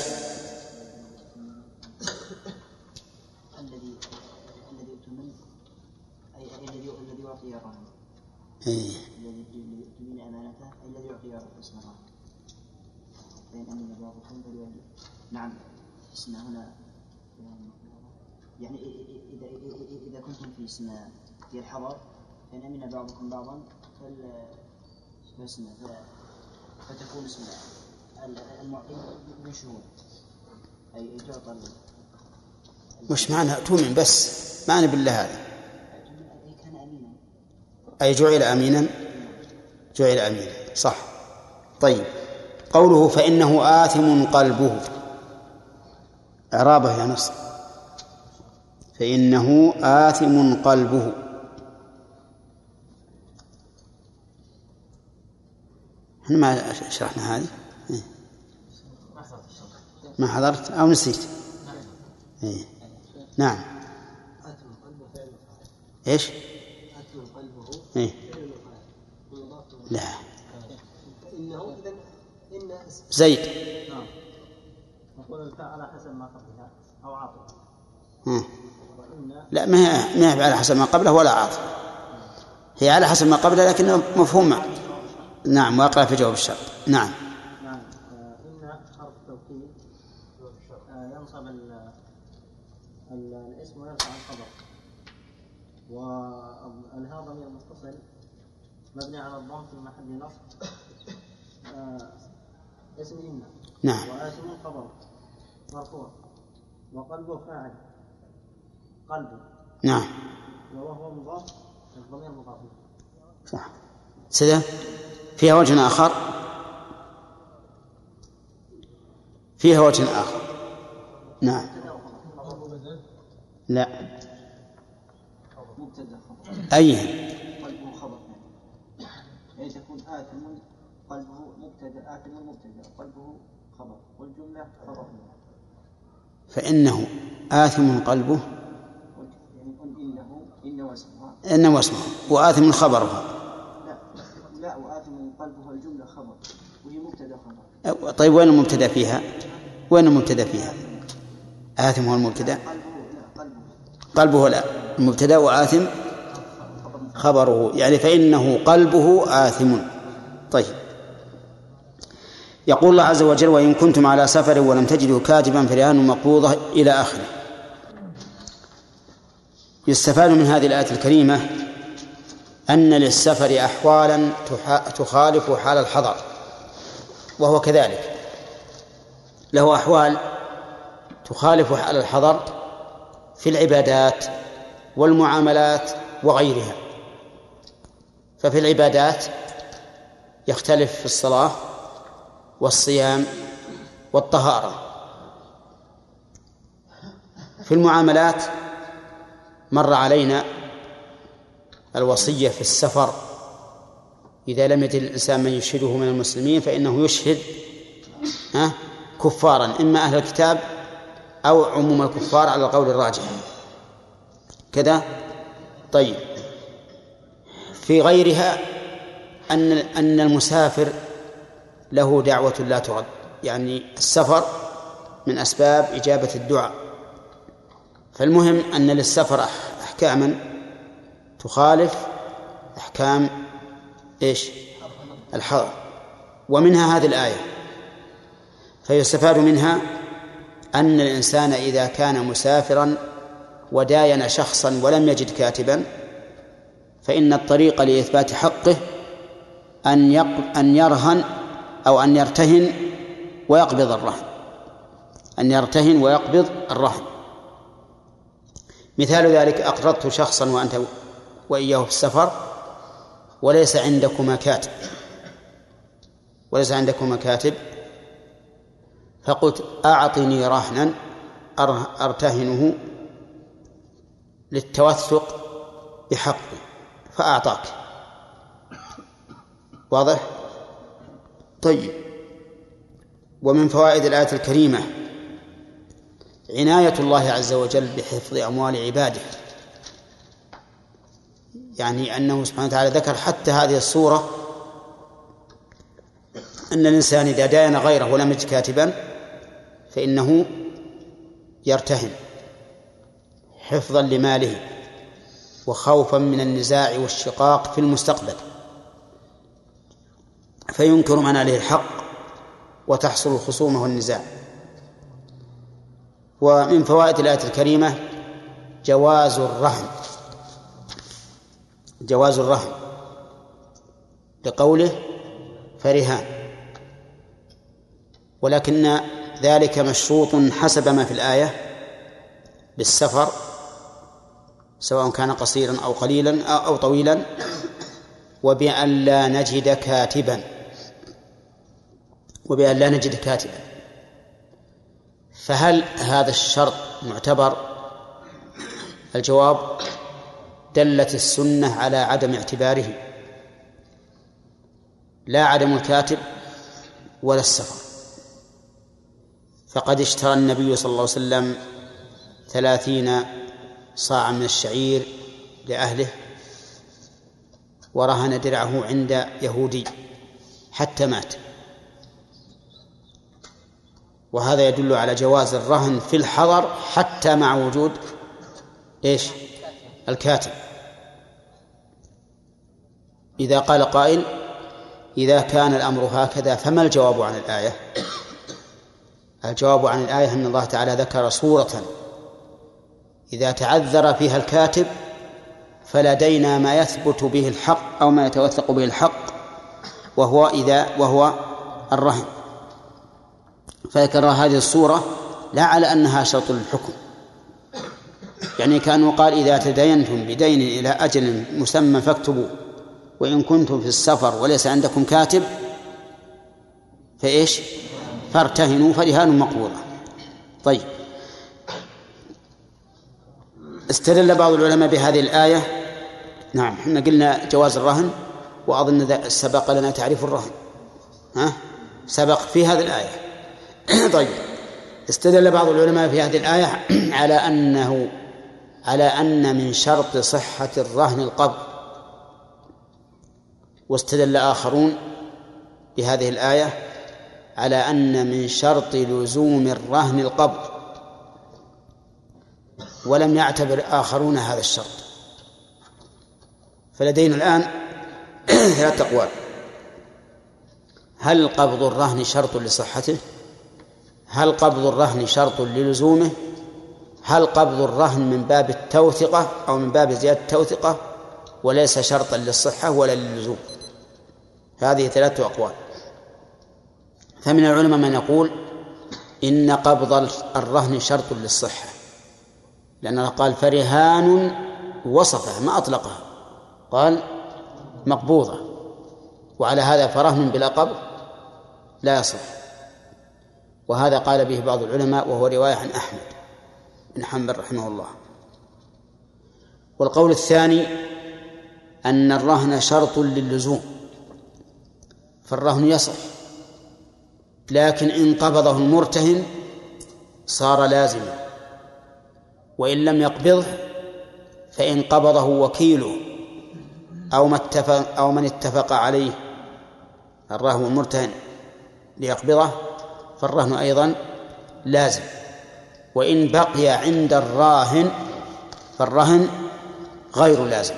الذي الذي يؤتمن أي أي الذي الذي يعطي الرهن إيه. الذي يؤتمن أمانته أي الذي يعطي اسم الرهن فإن أمن بعضكم فليؤدي نعم. اسم هنا. يعني إ- إذا كنتم في اسم في الحضر فإن أمن بعضكم بعضا فال فاسم فتكون اسم ال- المعطي من شهود. أي أي تعطى وش معنى اؤتمن بس؟ معنى بالله هذا. أي جعل أمينا؟ جعل أمينا صح. طيب. قوله فإنه آثم قلبه. إعرابه يا نصر فإنه آثم قلبه. إحنا ما شرحنا هذه؟ إيه. ما حضرت؟ أو نسيت. إيه. نعم. إيش؟ إيه؟ لا. زيد. على حسب ما قبلها أو لا ما هي ما هي على حسب ما قبله ولا عاطفة هي على حسب ما قبله لكنه مفهوم. نعم واقع في جواب الشرط. نعم نعم آه، إن حرف توكيد آه، ينصب ال- ال- الاسم ويرفع الخبر والها ضمير متصل مبني على الضم في محل نصب آه، اسم إن. نعم. وآثم خبر مرفوع. وقلبه فاعل. قلبه نعم. وهو مضاف. الضمير مضاف. صح. سيدة فيها وجه آخر؟ فيها وجه آخر. نعم. لا. مبتدأ خبر أي قلبه خبر يعني تكون آثم قلبه مبتدأ آثم مبتدأ قلبه خبر والجملة خبر. فإنه آثم قلبه يعني إنه إن واسمها إنه اسمه وآثم خبرها لا لا وآثم قلبه الجملة خبر وهي مبتدأ خبر. طيب وين المبتدأ فيها؟ وين المبتدأ فيها؟ آثم هو المبتدأ؟ قلبه لا قلبه. قلبه لا المبتدأ وآثم خبره يعني فإنه قلبه آثم. طيب. يقول الله عز وجل وإن كنتم على سفر ولم تجدوا كاتبا فرهان مقبوضة إلى آخره. يستفاد من هذه الآية الكريمة أن للسفر أحوالا تخالف حال الحضر وهو كذلك. له أحوال تخالف حال الحضر في العبادات والمعاملات وغيرها ففي العبادات يختلف في الصلاة والصيام والطهارة. في المعاملات مر علينا الوصية في السفر. إذا لم يجد الإنسان من يشهده من المسلمين فإنه يشهد كفارا إما أهل الكتاب أو عموم الكفار على القول الراجح. كذا؟ طيب. في غيرها أن أن المسافر له دعوة لا ترد. يعني السفر من أسباب إجابة الدعاء. فالمهم أن للسفر أح- أحكاما تخالف أحكام إيش؟ الحضر ومنها هذه الآية. فيستفاد منها أن الإنسان إذا كان مسافرا وداين شخصا ولم يجد كاتبا فإن الطريق لإثبات حقه أن. أن يرهن أو أن يرتهن ويقبض الرهن. أن يرتهن ويقبض الرهن. مثال ذلك أقرضت شخصا وأنت وإياه في السفر وليس عندكما كاتب. وليس عندكما كاتب. فقلت أعطني رهنا أرتهنه للتوثق بحقي فأعطاك. واضح؟ طيب. ومن فوائد الآية الكريمة عناية الله عز وجل بحفظ أموال عباده. يعني أنه سبحانه وتعالى ذكر حتى هذه الصورة أن الإنسان إذا داين غيره ولم يجد كاتبا فإنه يرتهن حفظا لماله وخوفا من النزاع والشقاق في المستقبل. فينكر من عليه الحق وتحصل الخصومة والنزاع. ومن فوائد الآية الكريمة جواز الرهن. جواز الرهن. لقوله فرهان. ولكن ذلك مشروط حسب ما في الآية بالسفر سواء كان قصيرا أو قليلا أو طويلا وبأن لا نجد كاتبا. وبأن لا نجد كاتبا. فهل هذا الشرط معتبر؟ الجواب دلت السنة على عدم اعتباره. لا عدم الكاتب ولا السفر. فقد اشترى النبي صلى الله عليه وسلم ثلاثين صاعا من الشعير لأهله ورهن درعه عند يهودي حتى مات. وهذا يدل على جواز الرهن في الحضر حتى مع وجود إيش؟ الكاتب. إذا قال قائل إذا كان الأمر هكذا فما الجواب عن الآية؟ الجواب عن الآية أن الله تعالى ذكر صورة إذا تعذر فيها الكاتب فلدينا ما يثبت به الحق أو ما يتوثق به الحق وهو إذا وهو الرهن. فذكر هذه الصورة لا على أنها شرط للحكم. يعني كأنه قال إذا تدينتم بدين إلى أجل مسمى فاكتبوا وإن كنتم في السفر وليس عندكم كاتب فإيش؟ فارتهنوا فرهان مقبوضة. طيب. استدل بعض العلماء بهذه الآية. نعم إحنا قلنا جواز الرهن وأظن سبق لنا تعريف الرهن. ها؟ سبق في هذه الآية. طيب. استدل بعض العلماء في هذه الآية على أنه على أن من شرط صحة الرهن القبض واستدل آخرون بهذه الآية على أن من شرط لزوم الرهن القبض ولم يعتبر آخرون هذا الشرط. فلدينا الآن ثلاث أقوال. هل قبض الرهن شرط لصحته؟ هل قبض الرهن شرط للزومه؟ هل قبض الرهن من باب التوثقة أو من باب زيادة التوثقة؟ وليس شرطا للصحة ولا للزوم. هذه ثلاثة أقوال. فمن العلماء من يقول إن قبض الرهن شرط للصحة. الله قال فرهان وصفه ما أطلقها. قال مقبوضة. وعلى هذا فرهن بلا قبض لا يصح. وهذا قال به بعض العلماء وهو رواية عن أحمد بن حنبل رحمه الله. والقول الثاني أن الرهن شرط للزوم فالرهن يصح لكن إن قبضه المرتهن صار لازما وإن لم يقبضه فإن قبضه وكيله أو ما اتفق أو من اتفق عليه الرهن المرتهن ليقبضه فالرهن أيضا لازم. وإن بقي عند الراهن فالرهن غير لازم.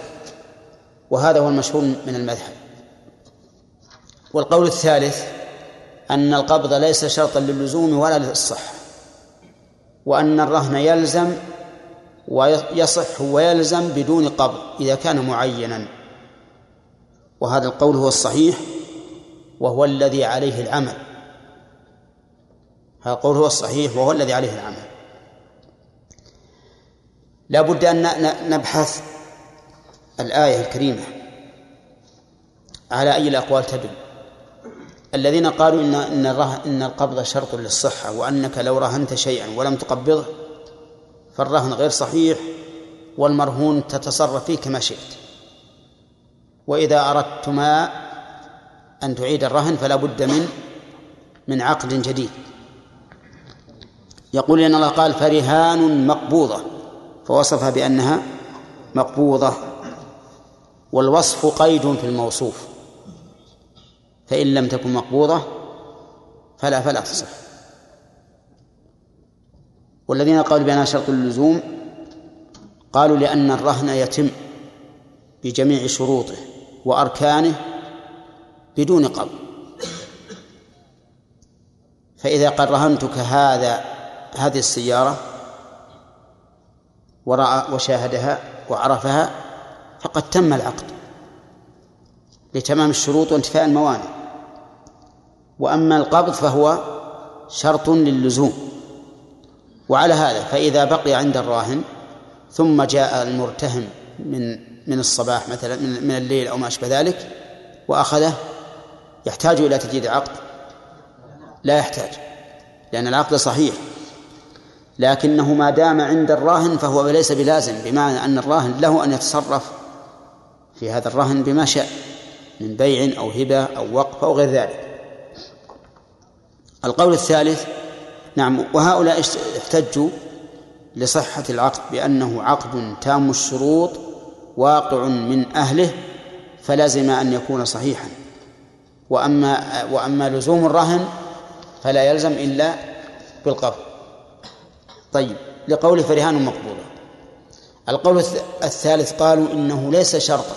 وهذا هو المشهور من المذهب. والقول الثالث أن القبض ليس شرطا للزوم ولا للصحة. وأن الرهن يلزم ويصح ويلزم بدون قبض إذا كان معينا. وهذا القول هو الصحيح وهو الذي عليه العمل. هذا القول هو الصحيح وهو الذي عليه العمل. لا بد أن نبحث الآية الكريمة على أي الأقوال تدل. الذين قالوا إن إن إن القبض شرط للصحة وأنك لو رهنت شيئا ولم تقبضه فالرهن غير صحيح والمرهون تتصرف فيه كما شئت. وإذا أردتما أن تعيد الرهن فلا بد من من عقد جديد. يقول لأن الله قال فرهان مقبوضة فوصفها بأنها مقبوضة والوصف قيد في الموصوف فإن لم تكن مقبوضة فلا فلا تصح. والذين قالوا بأنها شرط اللزوم قالوا لأن الرهن يتم بجميع شروطه وأركانه بدون قبض. فإذا قد رهنتك هذا هذه السيارة ورأى وشاهدها وعرفها فقد تم العقد لتمام الشروط وانتفاء الموانع. وأما القبض فهو شرط للزوم. وعلى هذا فإذا بقي عند الراهن ثم جاء المرتهن من من الصباح مثلا من الليل أو ما أشبه ذلك وأخذه يحتاج إلى تجديد عقد؟ لا يحتاج لأن العقد صحيح. لكنه ما دام عند الراهن فهو ليس بلازم بمعنى أن الراهن له أن يتصرف في هذا الرهن بما شاء من بيع أو هبة أو وقف أو غير ذلك. القول الثالث نعم وهؤلاء احتجوا لصحة العقد بأنه عقد تام الشروط واقع من أهله فلازم أن يكون صحيحا. وأما وأما لزوم الرهن فلا يلزم إلا بالقبض طيب لقول فرهان مقبولة القول الثالث قالوا إنه ليس شرطا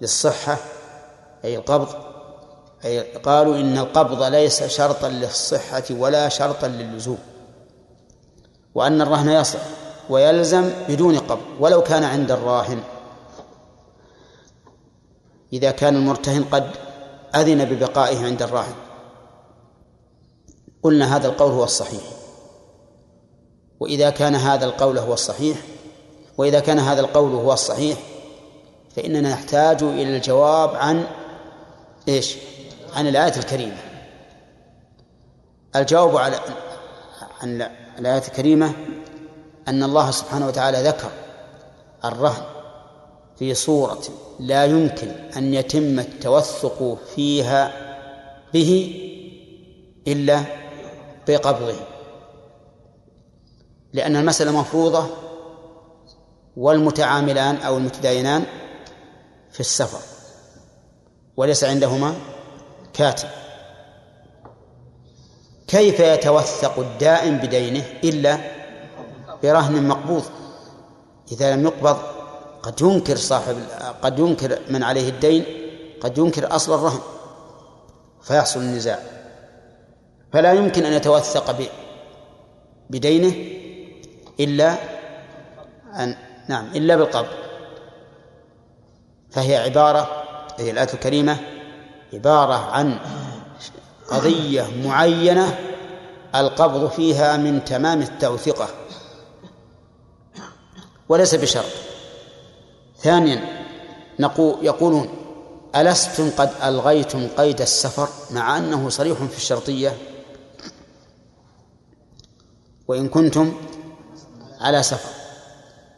للصحة أي القبض أي قالوا إن القبض ليس شرطا للصحة ولا شرطا للزوم وأن الرهن يصح ويلزم بدون قبض ولو كان عند الراهن. إذا كان المرتهن قد أذن ببقائه عند الراهن. قلنا هذا القول هو الصحيح. وإذا كان هذا القول هو الصحيح وإذا كان هذا القول هو الصحيح فإننا نحتاج إلى الجواب عن إيش؟ عن الآية الكريمة. الجواب على عن الآية الكريمة أن الله سبحانه وتعالى ذكر الرهن في صورة لا يمكن أن يتم التوثق فيها به إلا بقبضه. لأن المسألة مفروضة والمتعاملان أو المتداينان في السفر وليس عندهما كاتب. كيف يتوثق الدائن بدينه إلا برهن مقبوض؟ إذا لم يقبض قد ينكر صاحب قد ينكر من عليه الدين قد ينكر أصل الرهن فيحصل النزاع. فلا يمكن أن يتوثق بدينه إلا أن نعم إلا بالقبض فهي عبارة هي الآية الكريمة عبارة عن قضية معينة القبض فيها من تمام التوثقة وليس بشرط. ثانيا نقول يقولون ألستم قد ألغيتم قيد السفر؟ مع أنه صريح في الشرطية. وإن كنتم على سفر.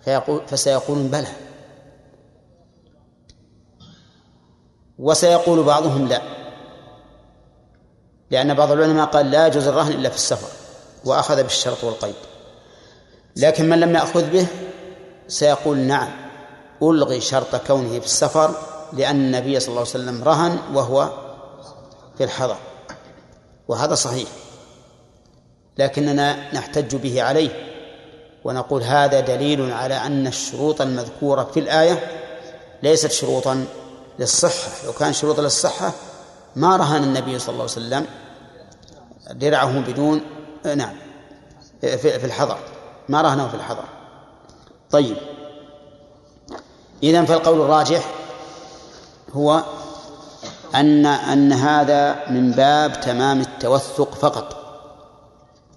فيقول فسيقولون بلى. وسيقول بعضهم لا. لأن بعض العلماء قال لا يجوز الرهن إلا في السفر وأخذ بالشرط والقيد. لكن من لم يأخذ به سيقول نعم ألغي شرط كونه في السفر لأن النبي صلى الله عليه وسلم رهن وهو في الحضر. وهذا صحيح. لكننا نحتج به عليه. ونقول هذا دليل على أن الشروط المذكورة في الآية ليست شروطا للصحة. لو كان شروطا للصحة ما رهن النبي صلى الله عليه وسلم درعه بدون نعم في الحضر. ما رهنه في الحضر. طيب. إذن فالقول الراجح هو أن أن هذا من باب تمام التوثق فقط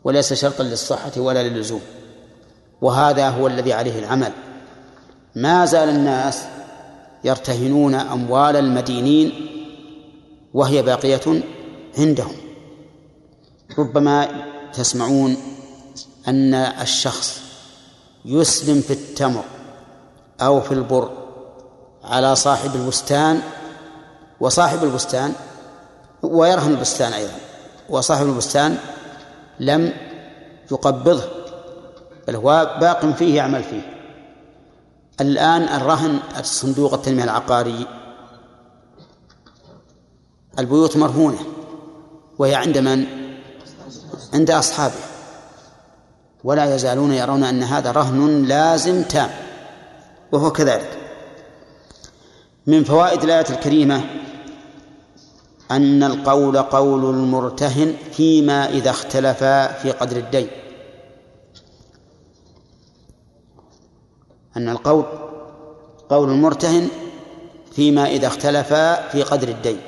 وليس شرطا للصحة ولا للزوم. وهذا هو الذي عليه العمل. ما زال الناس يرتهنون أموال المدينين وهي باقية عندهم. ربما تسمعون أن الشخص يسلم في التمر أو في البر على صاحب البستان وصاحب البستان ويرهن البستان أيضا وصاحب البستان لم يقبضه. بل هو باق فيه يعمل فيه. الآن الرهن الصندوق التنمية العقاري البيوت مرهونة وهي عند من؟ عند أصحابه. ولا يزالون يرون أن هذا رهن لازم تام وهو كذلك. من فوائد الآية الكريمة أن القول قول المرتهن فيما إذا اختلفا في قدر الدين. أن القول قول المرتهن فيما إذا اختلفا في قدر الدين.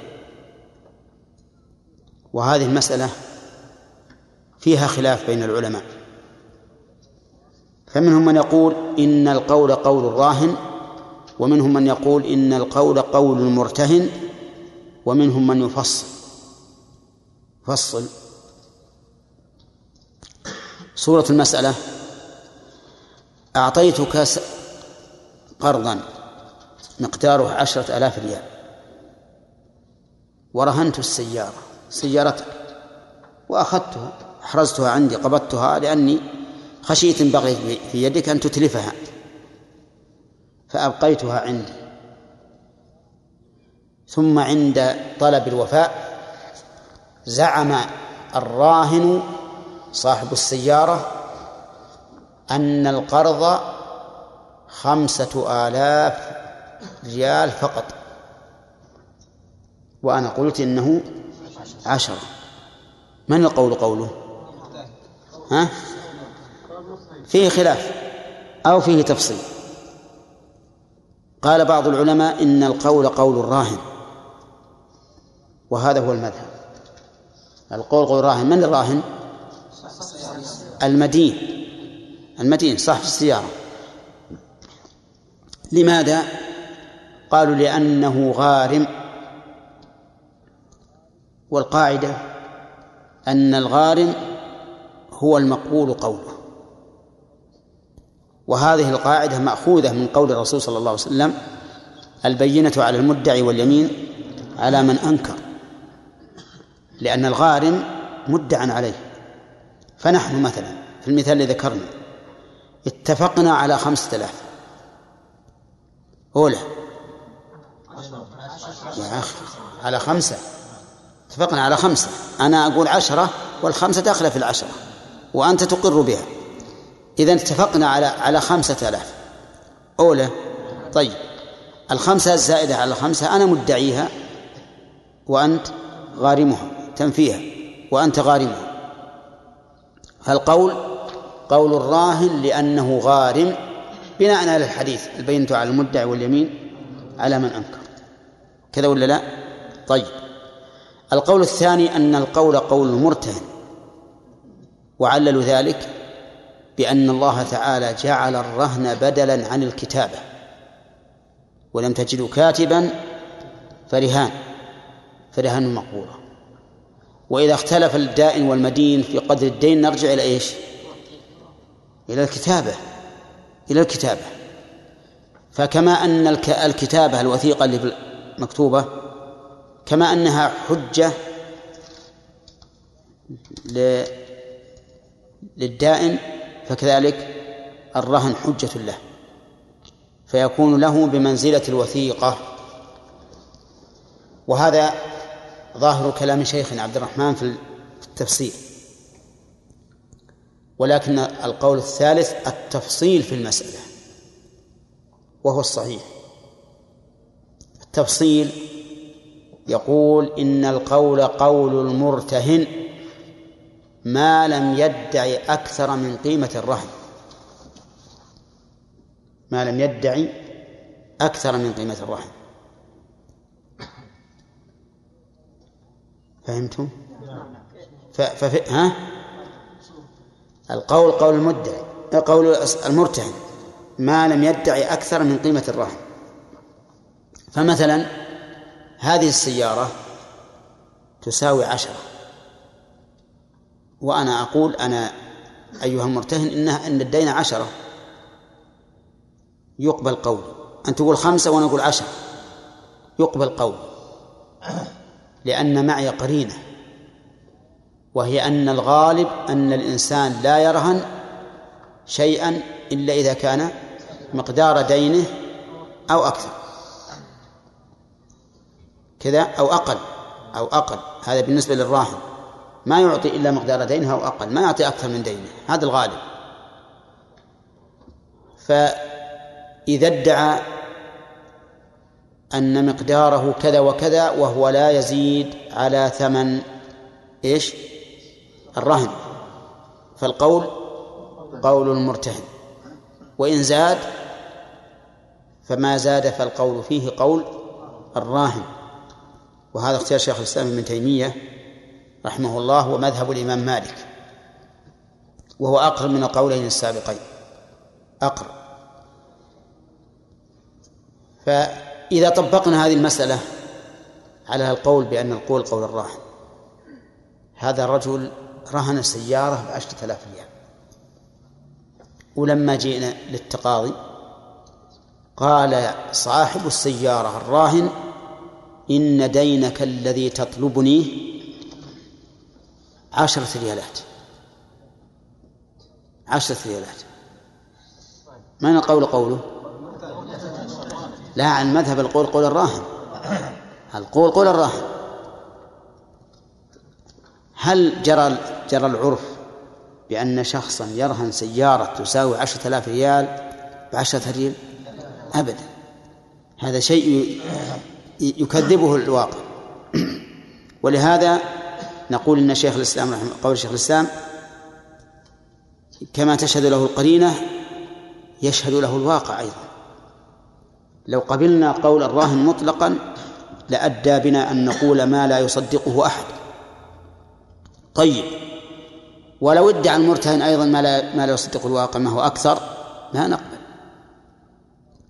وهذه المسألة فيها خلاف بين العلماء. فمنهم من يقول إن القول قول الراهن ومنهم من يقول إن القول قول المرتهن ومنهم من يفصل. فصل. صورة المسألة أعطيتك قرضا مقداره عشرة آلاف ريال. ورهنت السيارة سيارتك وأخذتها أحرزتها عندي قبضتها لأني خشيت إن بغيت في يدك أن تتلفها. فأبقيتها عندي. ثم عند طلب الوفاء زعم الراهن صاحب السيارة أن القرض خمسة آلاف ريال فقط. وأنا قلت إنه عشرة. من القول قوله؟ ها؟ فيه خلاف أو فيه تفصيل. قال بعض العلماء إن القول قول الراهن. وهذا هو المذهب. القول قول الراهن. من الراهن؟ المدين. المدين صاحب السيارة. لماذا؟ قالوا لأنه غارم. والقاعدة أن الغارم هو المقبول قوله. وهذه القاعدة مأخوذة من قول الرسول صلى الله عليه وسلم البينة على المدعي واليمين على من أنكر. لأن الغارم مدعى عليه. فنحن مثلا في المثال الذي ذكرنا. اتفقنا على خمسة آلاف. أولى. يا أخي على خمسة. اتفقنا على خمسة. أنا أقول عشرة والخمسة داخلة في العشرة وأنت تقر بها. إذا اتفقنا على على خمسة آلاف. أولى. طيب الخمسة الزائدة على الخمسة أنا مدعيها وأنت غارمها تنفيها وأنت غارمها. فالقول قول الراهن لأنه غارم بناء على الحديث البينة على المدعي واليمين على من أنكر. كذا ولا لا؟ طيب. القول الثاني أن القول قول المرتهن وعللوا ذلك بأن الله تعالى جعل الرهن بدلا عن الكتابة. ولم تجدوا كاتبا فرهان فرهان مقبولة. وإذا اختلف الدائن والمدين في قدر الدين نرجع إلى إيش؟ إلى الكتابة إلى الكتابة. فكما أن الكتابة الوثيقة اللي مكتوبة كما أنها حجة للدائن فكذلك الرهن حجة له. فيكون له بمنزلة الوثيقة. وهذا ظاهر كلام شيخنا عبد الرحمن في التفسير. ولكن القول الثالث التفصيل في المسألة وهو الصحيح التفصيل يقول إن القول قول المرتهن ما لم يدعي أكثر من قيمة الرهن ما لم يدعي أكثر من قيمة الرهن فهمتم؟ ف... فف... ها؟ القول قول المدعي قول المرتهن ما لم يدعي أكثر من قيمة الرهن فمثلا هذه السيارة تساوي عشرة. وأنا أقول أنا أيها المرتهن إنها إن الدين عشرة. يقبل قولي أن تقول خمسة وأنا أقول عشرة. يقبل قولي لأن معي قرينة. وهي أن الغالب أن الإنسان لا يرهن شيئا إلا إذا كان مقدار دينه أو أكثر. كذا أو أقل أو أقل. هذا بالنسبة للراهن. ما يعطي إلا مقدار دينه أو أقل ما يعطي أكثر من دينه. هذا الغالب. فإذا ادعى أن مقداره كذا وكذا وهو لا يزيد على ثمن إيش؟ الرهن. فالقول قول المرتهن. وإن زاد فما زاد فالقول فيه قول الراهن. وهذا اختيار شيخ الإسلام ابن تيمية رحمه الله ومذهب الإمام مالك. وهو أقرب من القولين السابقين. أقرب. فإذا طبقنا هذه المسألة على القول بأن القول قول الراهن. هذا الرجل رهن سيارة بعشرة آلاف ريال. ولما جئنا للتقاضي قال صاحب السيارة الراهن إن دينك الذي تطلبنيه عشرة ريالات. عشرة ريالات. من القول قوله؟ لا عن مذهب القول قول الراهن. القول قول الراهن. هل جرى جرى العرف بأن شخصا يرهن سيارة تساوي عشرة آلاف ريال بعشرة ريال؟ أبدا. هذا شيء يكذبه الواقع. ولهذا نقول إن شيخ الإسلام رحمه قول شيخ الإسلام كما تشهد له القرينة يشهد له الواقع أيضا. لو قبلنا قول الراهن مطلقا لأدى بنا أن نقول ما لا يصدقه أحد. طيب. ولو ادعى المرتهن أيضا ما لا ما لا يصدقه الواقع ما هو أكثر لا نقبل.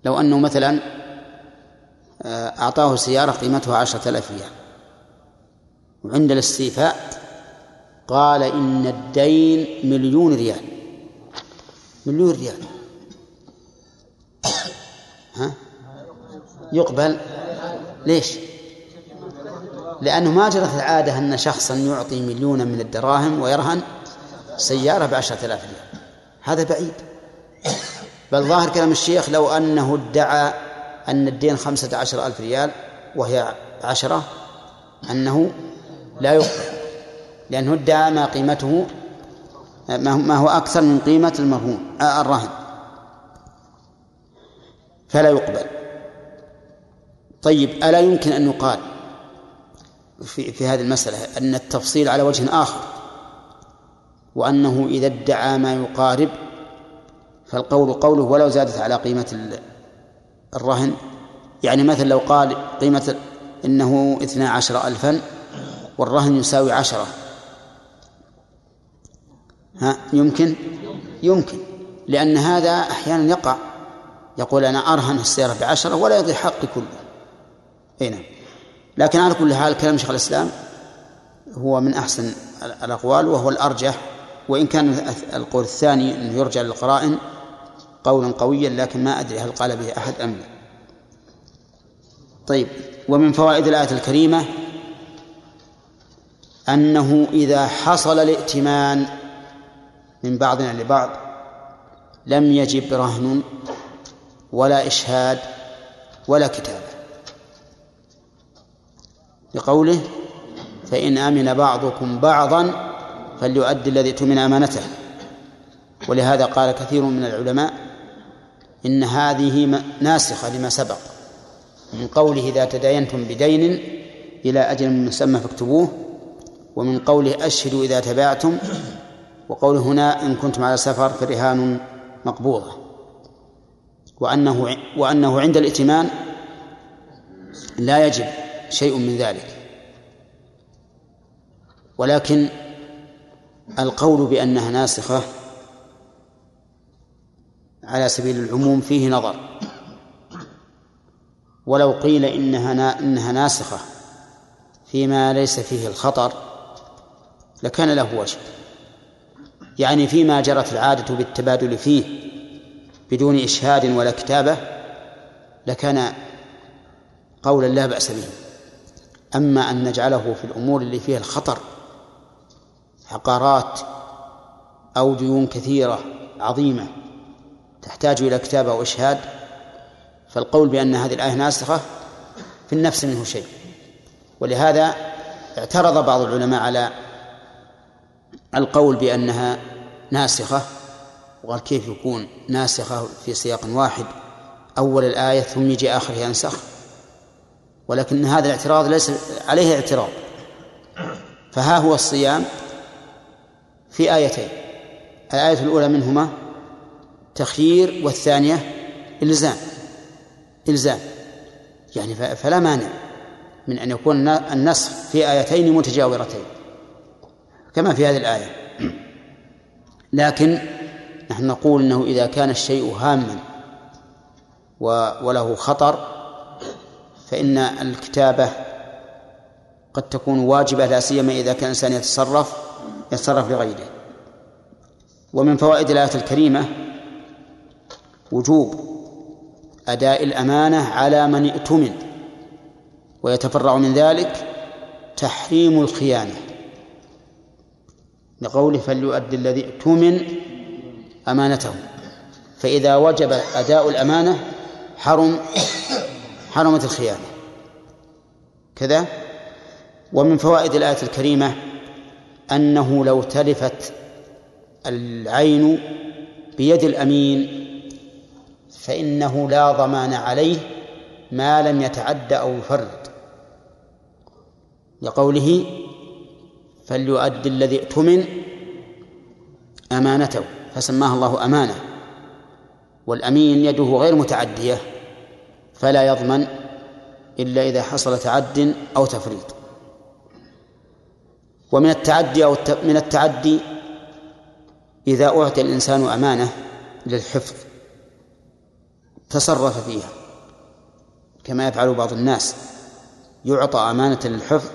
لو أنه مثلا آه، أعطاه سيارة قيمتها عشرة آلاف ريال. وعند الاستيفاء قال إن الدين مليون ريال. مليون ريال. ها؟ يقبل؟ ليش؟ لأنه ما جرت العادة أن شخصا يعطي مليونا من الدراهم ويرهن سيارة بعشرة آلاف ريال. هذا بعيد. بل ظاهر كلام الشيخ لو أنه ادعى أن الدين خمسة عشر ألف ريال وهي عشرة أنه لا يقبل. لأنه ادعى ما قيمته ما هو أكثر من قيمة المرهون آه، الرهن. فلا يقبل. طيب ألا يمكن أن يقال في, في هذه المسألة أن التفصيل على وجه آخر وأنه إذا ادعى ما يقارب فالقول قوله ولو زادت على قيمة الرهن يعني مثلا لو قال قيمة إنه اثنا عشر ألفا والرهن يساوي عشرة. ها يمكن؟ يمكن لأن هذا أحيانا يقع يقول أنا أرهن السيارة بعشرة ولا يضيع حقي كله. أي نعم. لكن على كل حال كلام شيخ الإسلام هو من أحسن الأقوال وهو الأرجح وإن كان القول الثاني أنه يرجع للقرائن قولا قويا لكن ما أدري هل قال به أحد أم لا. طيب ومن فوائد الآية الكريمة أنه إذا حصل الائتمان من بعضنا لبعض لم يجب رهن ولا إشهاد ولا كتابة لقوله فإن أمن بعضكم بعضا فليؤدي الذي اؤتمن أمانته. ولهذا قال كثير من العلماء إن هذه ناسخة لما سبق من قوله إذا تداينتم بدين إلى أجل مسمى فاكتبوه ومن قوله أشهدوا إذا تبعتم وقوله هنا إن كنتم على سفر فرهان مقبوضة. وأنه وأنه عند الائتمان لا يجب شيء من ذلك. ولكن القول بأنها ناسخة على سبيل العموم فيه نظر. ولو قيل إنها إنها ناسخة فيما ليس فيه الخطر لكان له وجه. يعني فيما جرت العادة بالتبادل فيه بدون إشهاد ولا كتابة لكان قولا لا بأس به. أما أن نجعله في الأمور اللي فيها الخطر عقارات أو ديون كثيرة عظيمة تحتاج إلى كتابة وإشهاد فالقول بأن هذه الآية ناسخة في النفس منه شيء. ولهذا اعترض بعض العلماء على القول بأنها ناسخة وقال كيف يكون ناسخة في سياق واحد؟ أول الآية ثم يجي آخرها ينسخ. ولكن هذا الاعتراض ليس عليه اعتراض. فها هو الصيام في آيتين. الآية الأولى منهما تخيير والثانية إلزام. إلزام. يعني فلا مانع من أن يكون النسخ في آيتين متجاورتين كما في هذه الآية. لكن نحن نقول أنه إذا كان الشيء هاما وله خطر فإن الكتابة قد تكون واجبة لا سيما إذا كان الإنسان يتصرف يتصرف لغيره. ومن فوائد الآية الكريمة وجوب أداء الأمانة على من ائتمن ويتفرع من ذلك تحريم الخيانة. لقوله فليؤدي الذي ائتمن أمانته. فإذا وجب أداء الأمانة حرم حرمت الخيانة كذا. ومن فوائد الآية الكريمة أنه لو تلفت العين بيد الأمين فإنه لا ضمان عليه ما لم يتعد أو يفرد لقوله فليؤدي الذي ائتمن أمانته فسماها الله أمانة والأمين يده غير متعدية. فلا يضمن إلا إذا حصل تعد أو تفريط. ومن التعدي أو من التعدي إذا أعطي الإنسان أمانة للحفظ تصرف فيها. كما يفعل بعض الناس يعطى أمانة للحفظ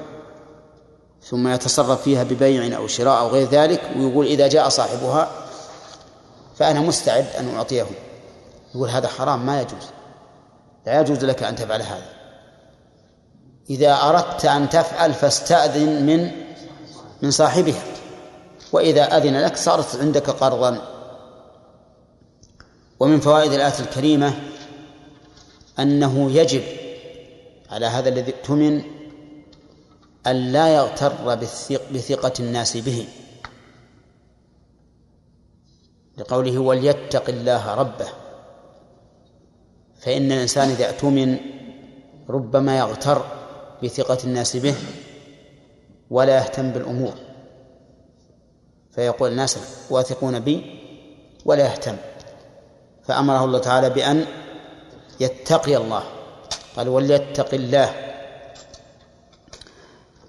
ثم يتصرف فيها ببيع أو شراء أو غير ذلك ويقول إذا جاء صاحبها فأنا مستعد أن أعطيه. يقول هذا حرام ما يجوز. لا يجوز لك أن تفعل هذا. إذا أردت أن تفعل فاستأذن من من صاحبها. وإذا أذن لك صارت عندك قرضا. ومن فوائد الآية الكريمة أنه يجب على هذا الذي اؤتمن أن لا يغتر بثقة الناس به. لقوله وليتق الله ربه فإن الإنسان إذا اؤتمن ربما يغتر بثقة الناس به ولا يهتم بالأمور. فيقول الناس واثقون بي ولا يهتم. فأمره الله تعالى بأن يتقي الله. قال وليتق الله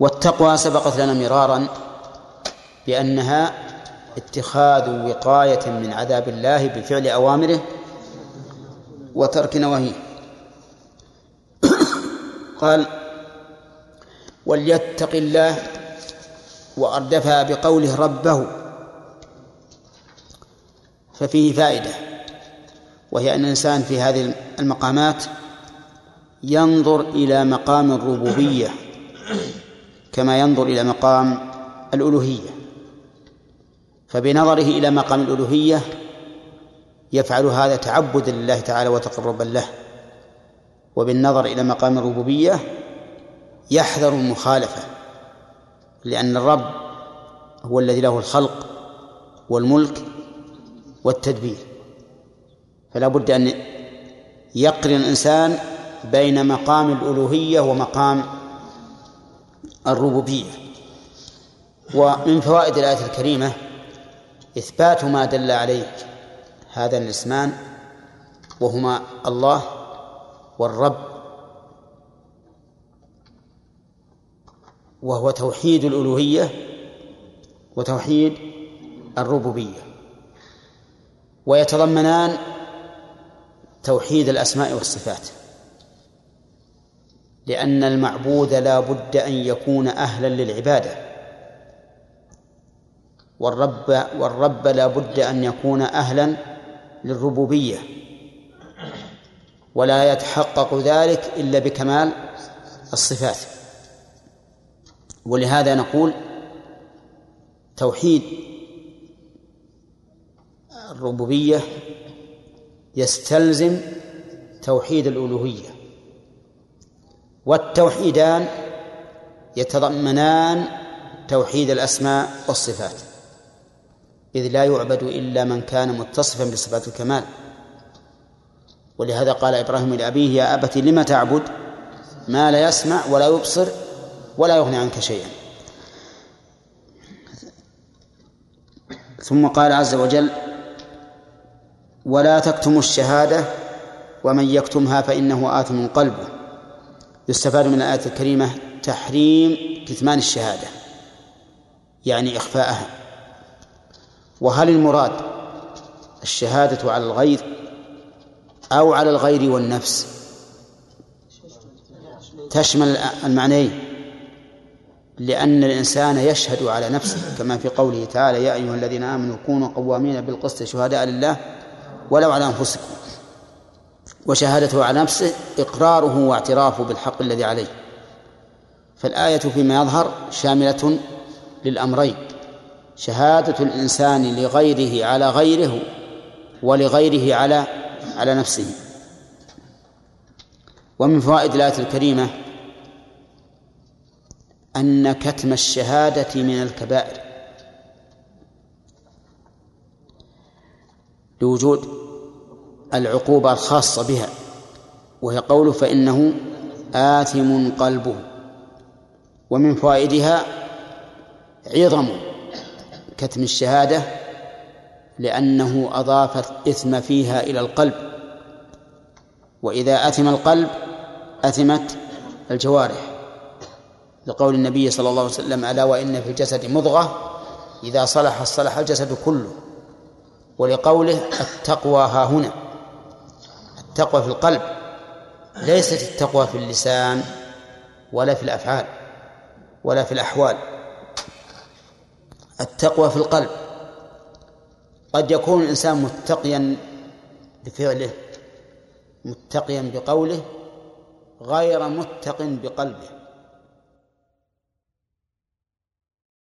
والتقوى سبقت لنا مرارا بأنها اتخاذ وقاية من عذاب الله بفعل أوامره وترك نواهيه. قال وليتق الله وأردفها بقوله ربه. ففيه فائدة وهي أن الإنسان في هذه المقامات ينظر إلى مقام الربوبية كما ينظر إلى مقام الألوهية. فبنظره إلى مقام الألوهية يفعل هذا تعبدا لله تعالى وتقربا له. وبالنظر إلى مقام الربوبية يحذر المخالفة لأن الرب هو الذي له الخلق والملك والتدبير. فلا بد أن يقرن الإنسان بين مقام الألوهية ومقام الربوبية. ومن فوائد الآية الكريمة إثبات ما دل عليه هذا الاسمان وهما الله والرب وهو توحيد الألوهية وتوحيد الربوبية. ويتضمنان توحيد الأسماء والصفات. لأن المعبود لا بد أن يكون أهلا للعبادة. والرب والرب لا بد أن يكون أهلا للربوبية. ولا يتحقق ذلك إلا بكمال الصفات. ولهذا نقول توحيد الربوبية يستلزم توحيد الألوهية. والتوحيدان يتضمنان توحيد الأسماء والصفات. إذ لا يعبد إلا من كان متصفا بصفات الكمال. ولهذا قال إبراهيم لأبيه يا أبت لم تعبد؟ ما لا يسمع ولا يبصر ولا يغني عنك شيئا. ثم قال عز وجل ولا تكتموا الشهادة ومن يكتمها فإنه آثم قلبه. يستفاد من الآية الكريمة تحريم كتمان الشهادة يعني إخفاءها. وهل المراد الشهادة على الغير أو على الغير والنفس؟ تشمل المعنيين. لأن الإنسان يشهد على نفسه كما في قوله تعالى يا أيها الذين آمنوا كونوا قوامين بالقسط شهداء لله ولو على أنفسكم. وشهادته على نفسه إقراره واعترافه بالحق الذي عليه. فالآية فيما يظهر شاملة للأمرين. شهادة الإنسان لغيره على غيره ولغيره على على نفسه. ومن فوائد الآية الكريمة أن كتم الشهادة من الكبائر. لوجود العقوبة الخاصة بها وهي قوله فإنه آثم قلبه. ومن فوائدها عظم كتم الشهادة لأنه أضاف الإثم فيها إلى القلب. وإذا أثم القلب أثمت الجوارح. لقول النبي صلى الله عليه وسلم ألا وإن في الجسد مضغة إذا صلح صلح الجسد كله. ولقوله التقوى ها هنا. التقوى في القلب ليست التقوى في اللسان ولا في الأفعال ولا في الأحوال. التقوى في القلب. قد يكون الإنسان متقيا بفعله متقيا بقوله غير متق بقلبه.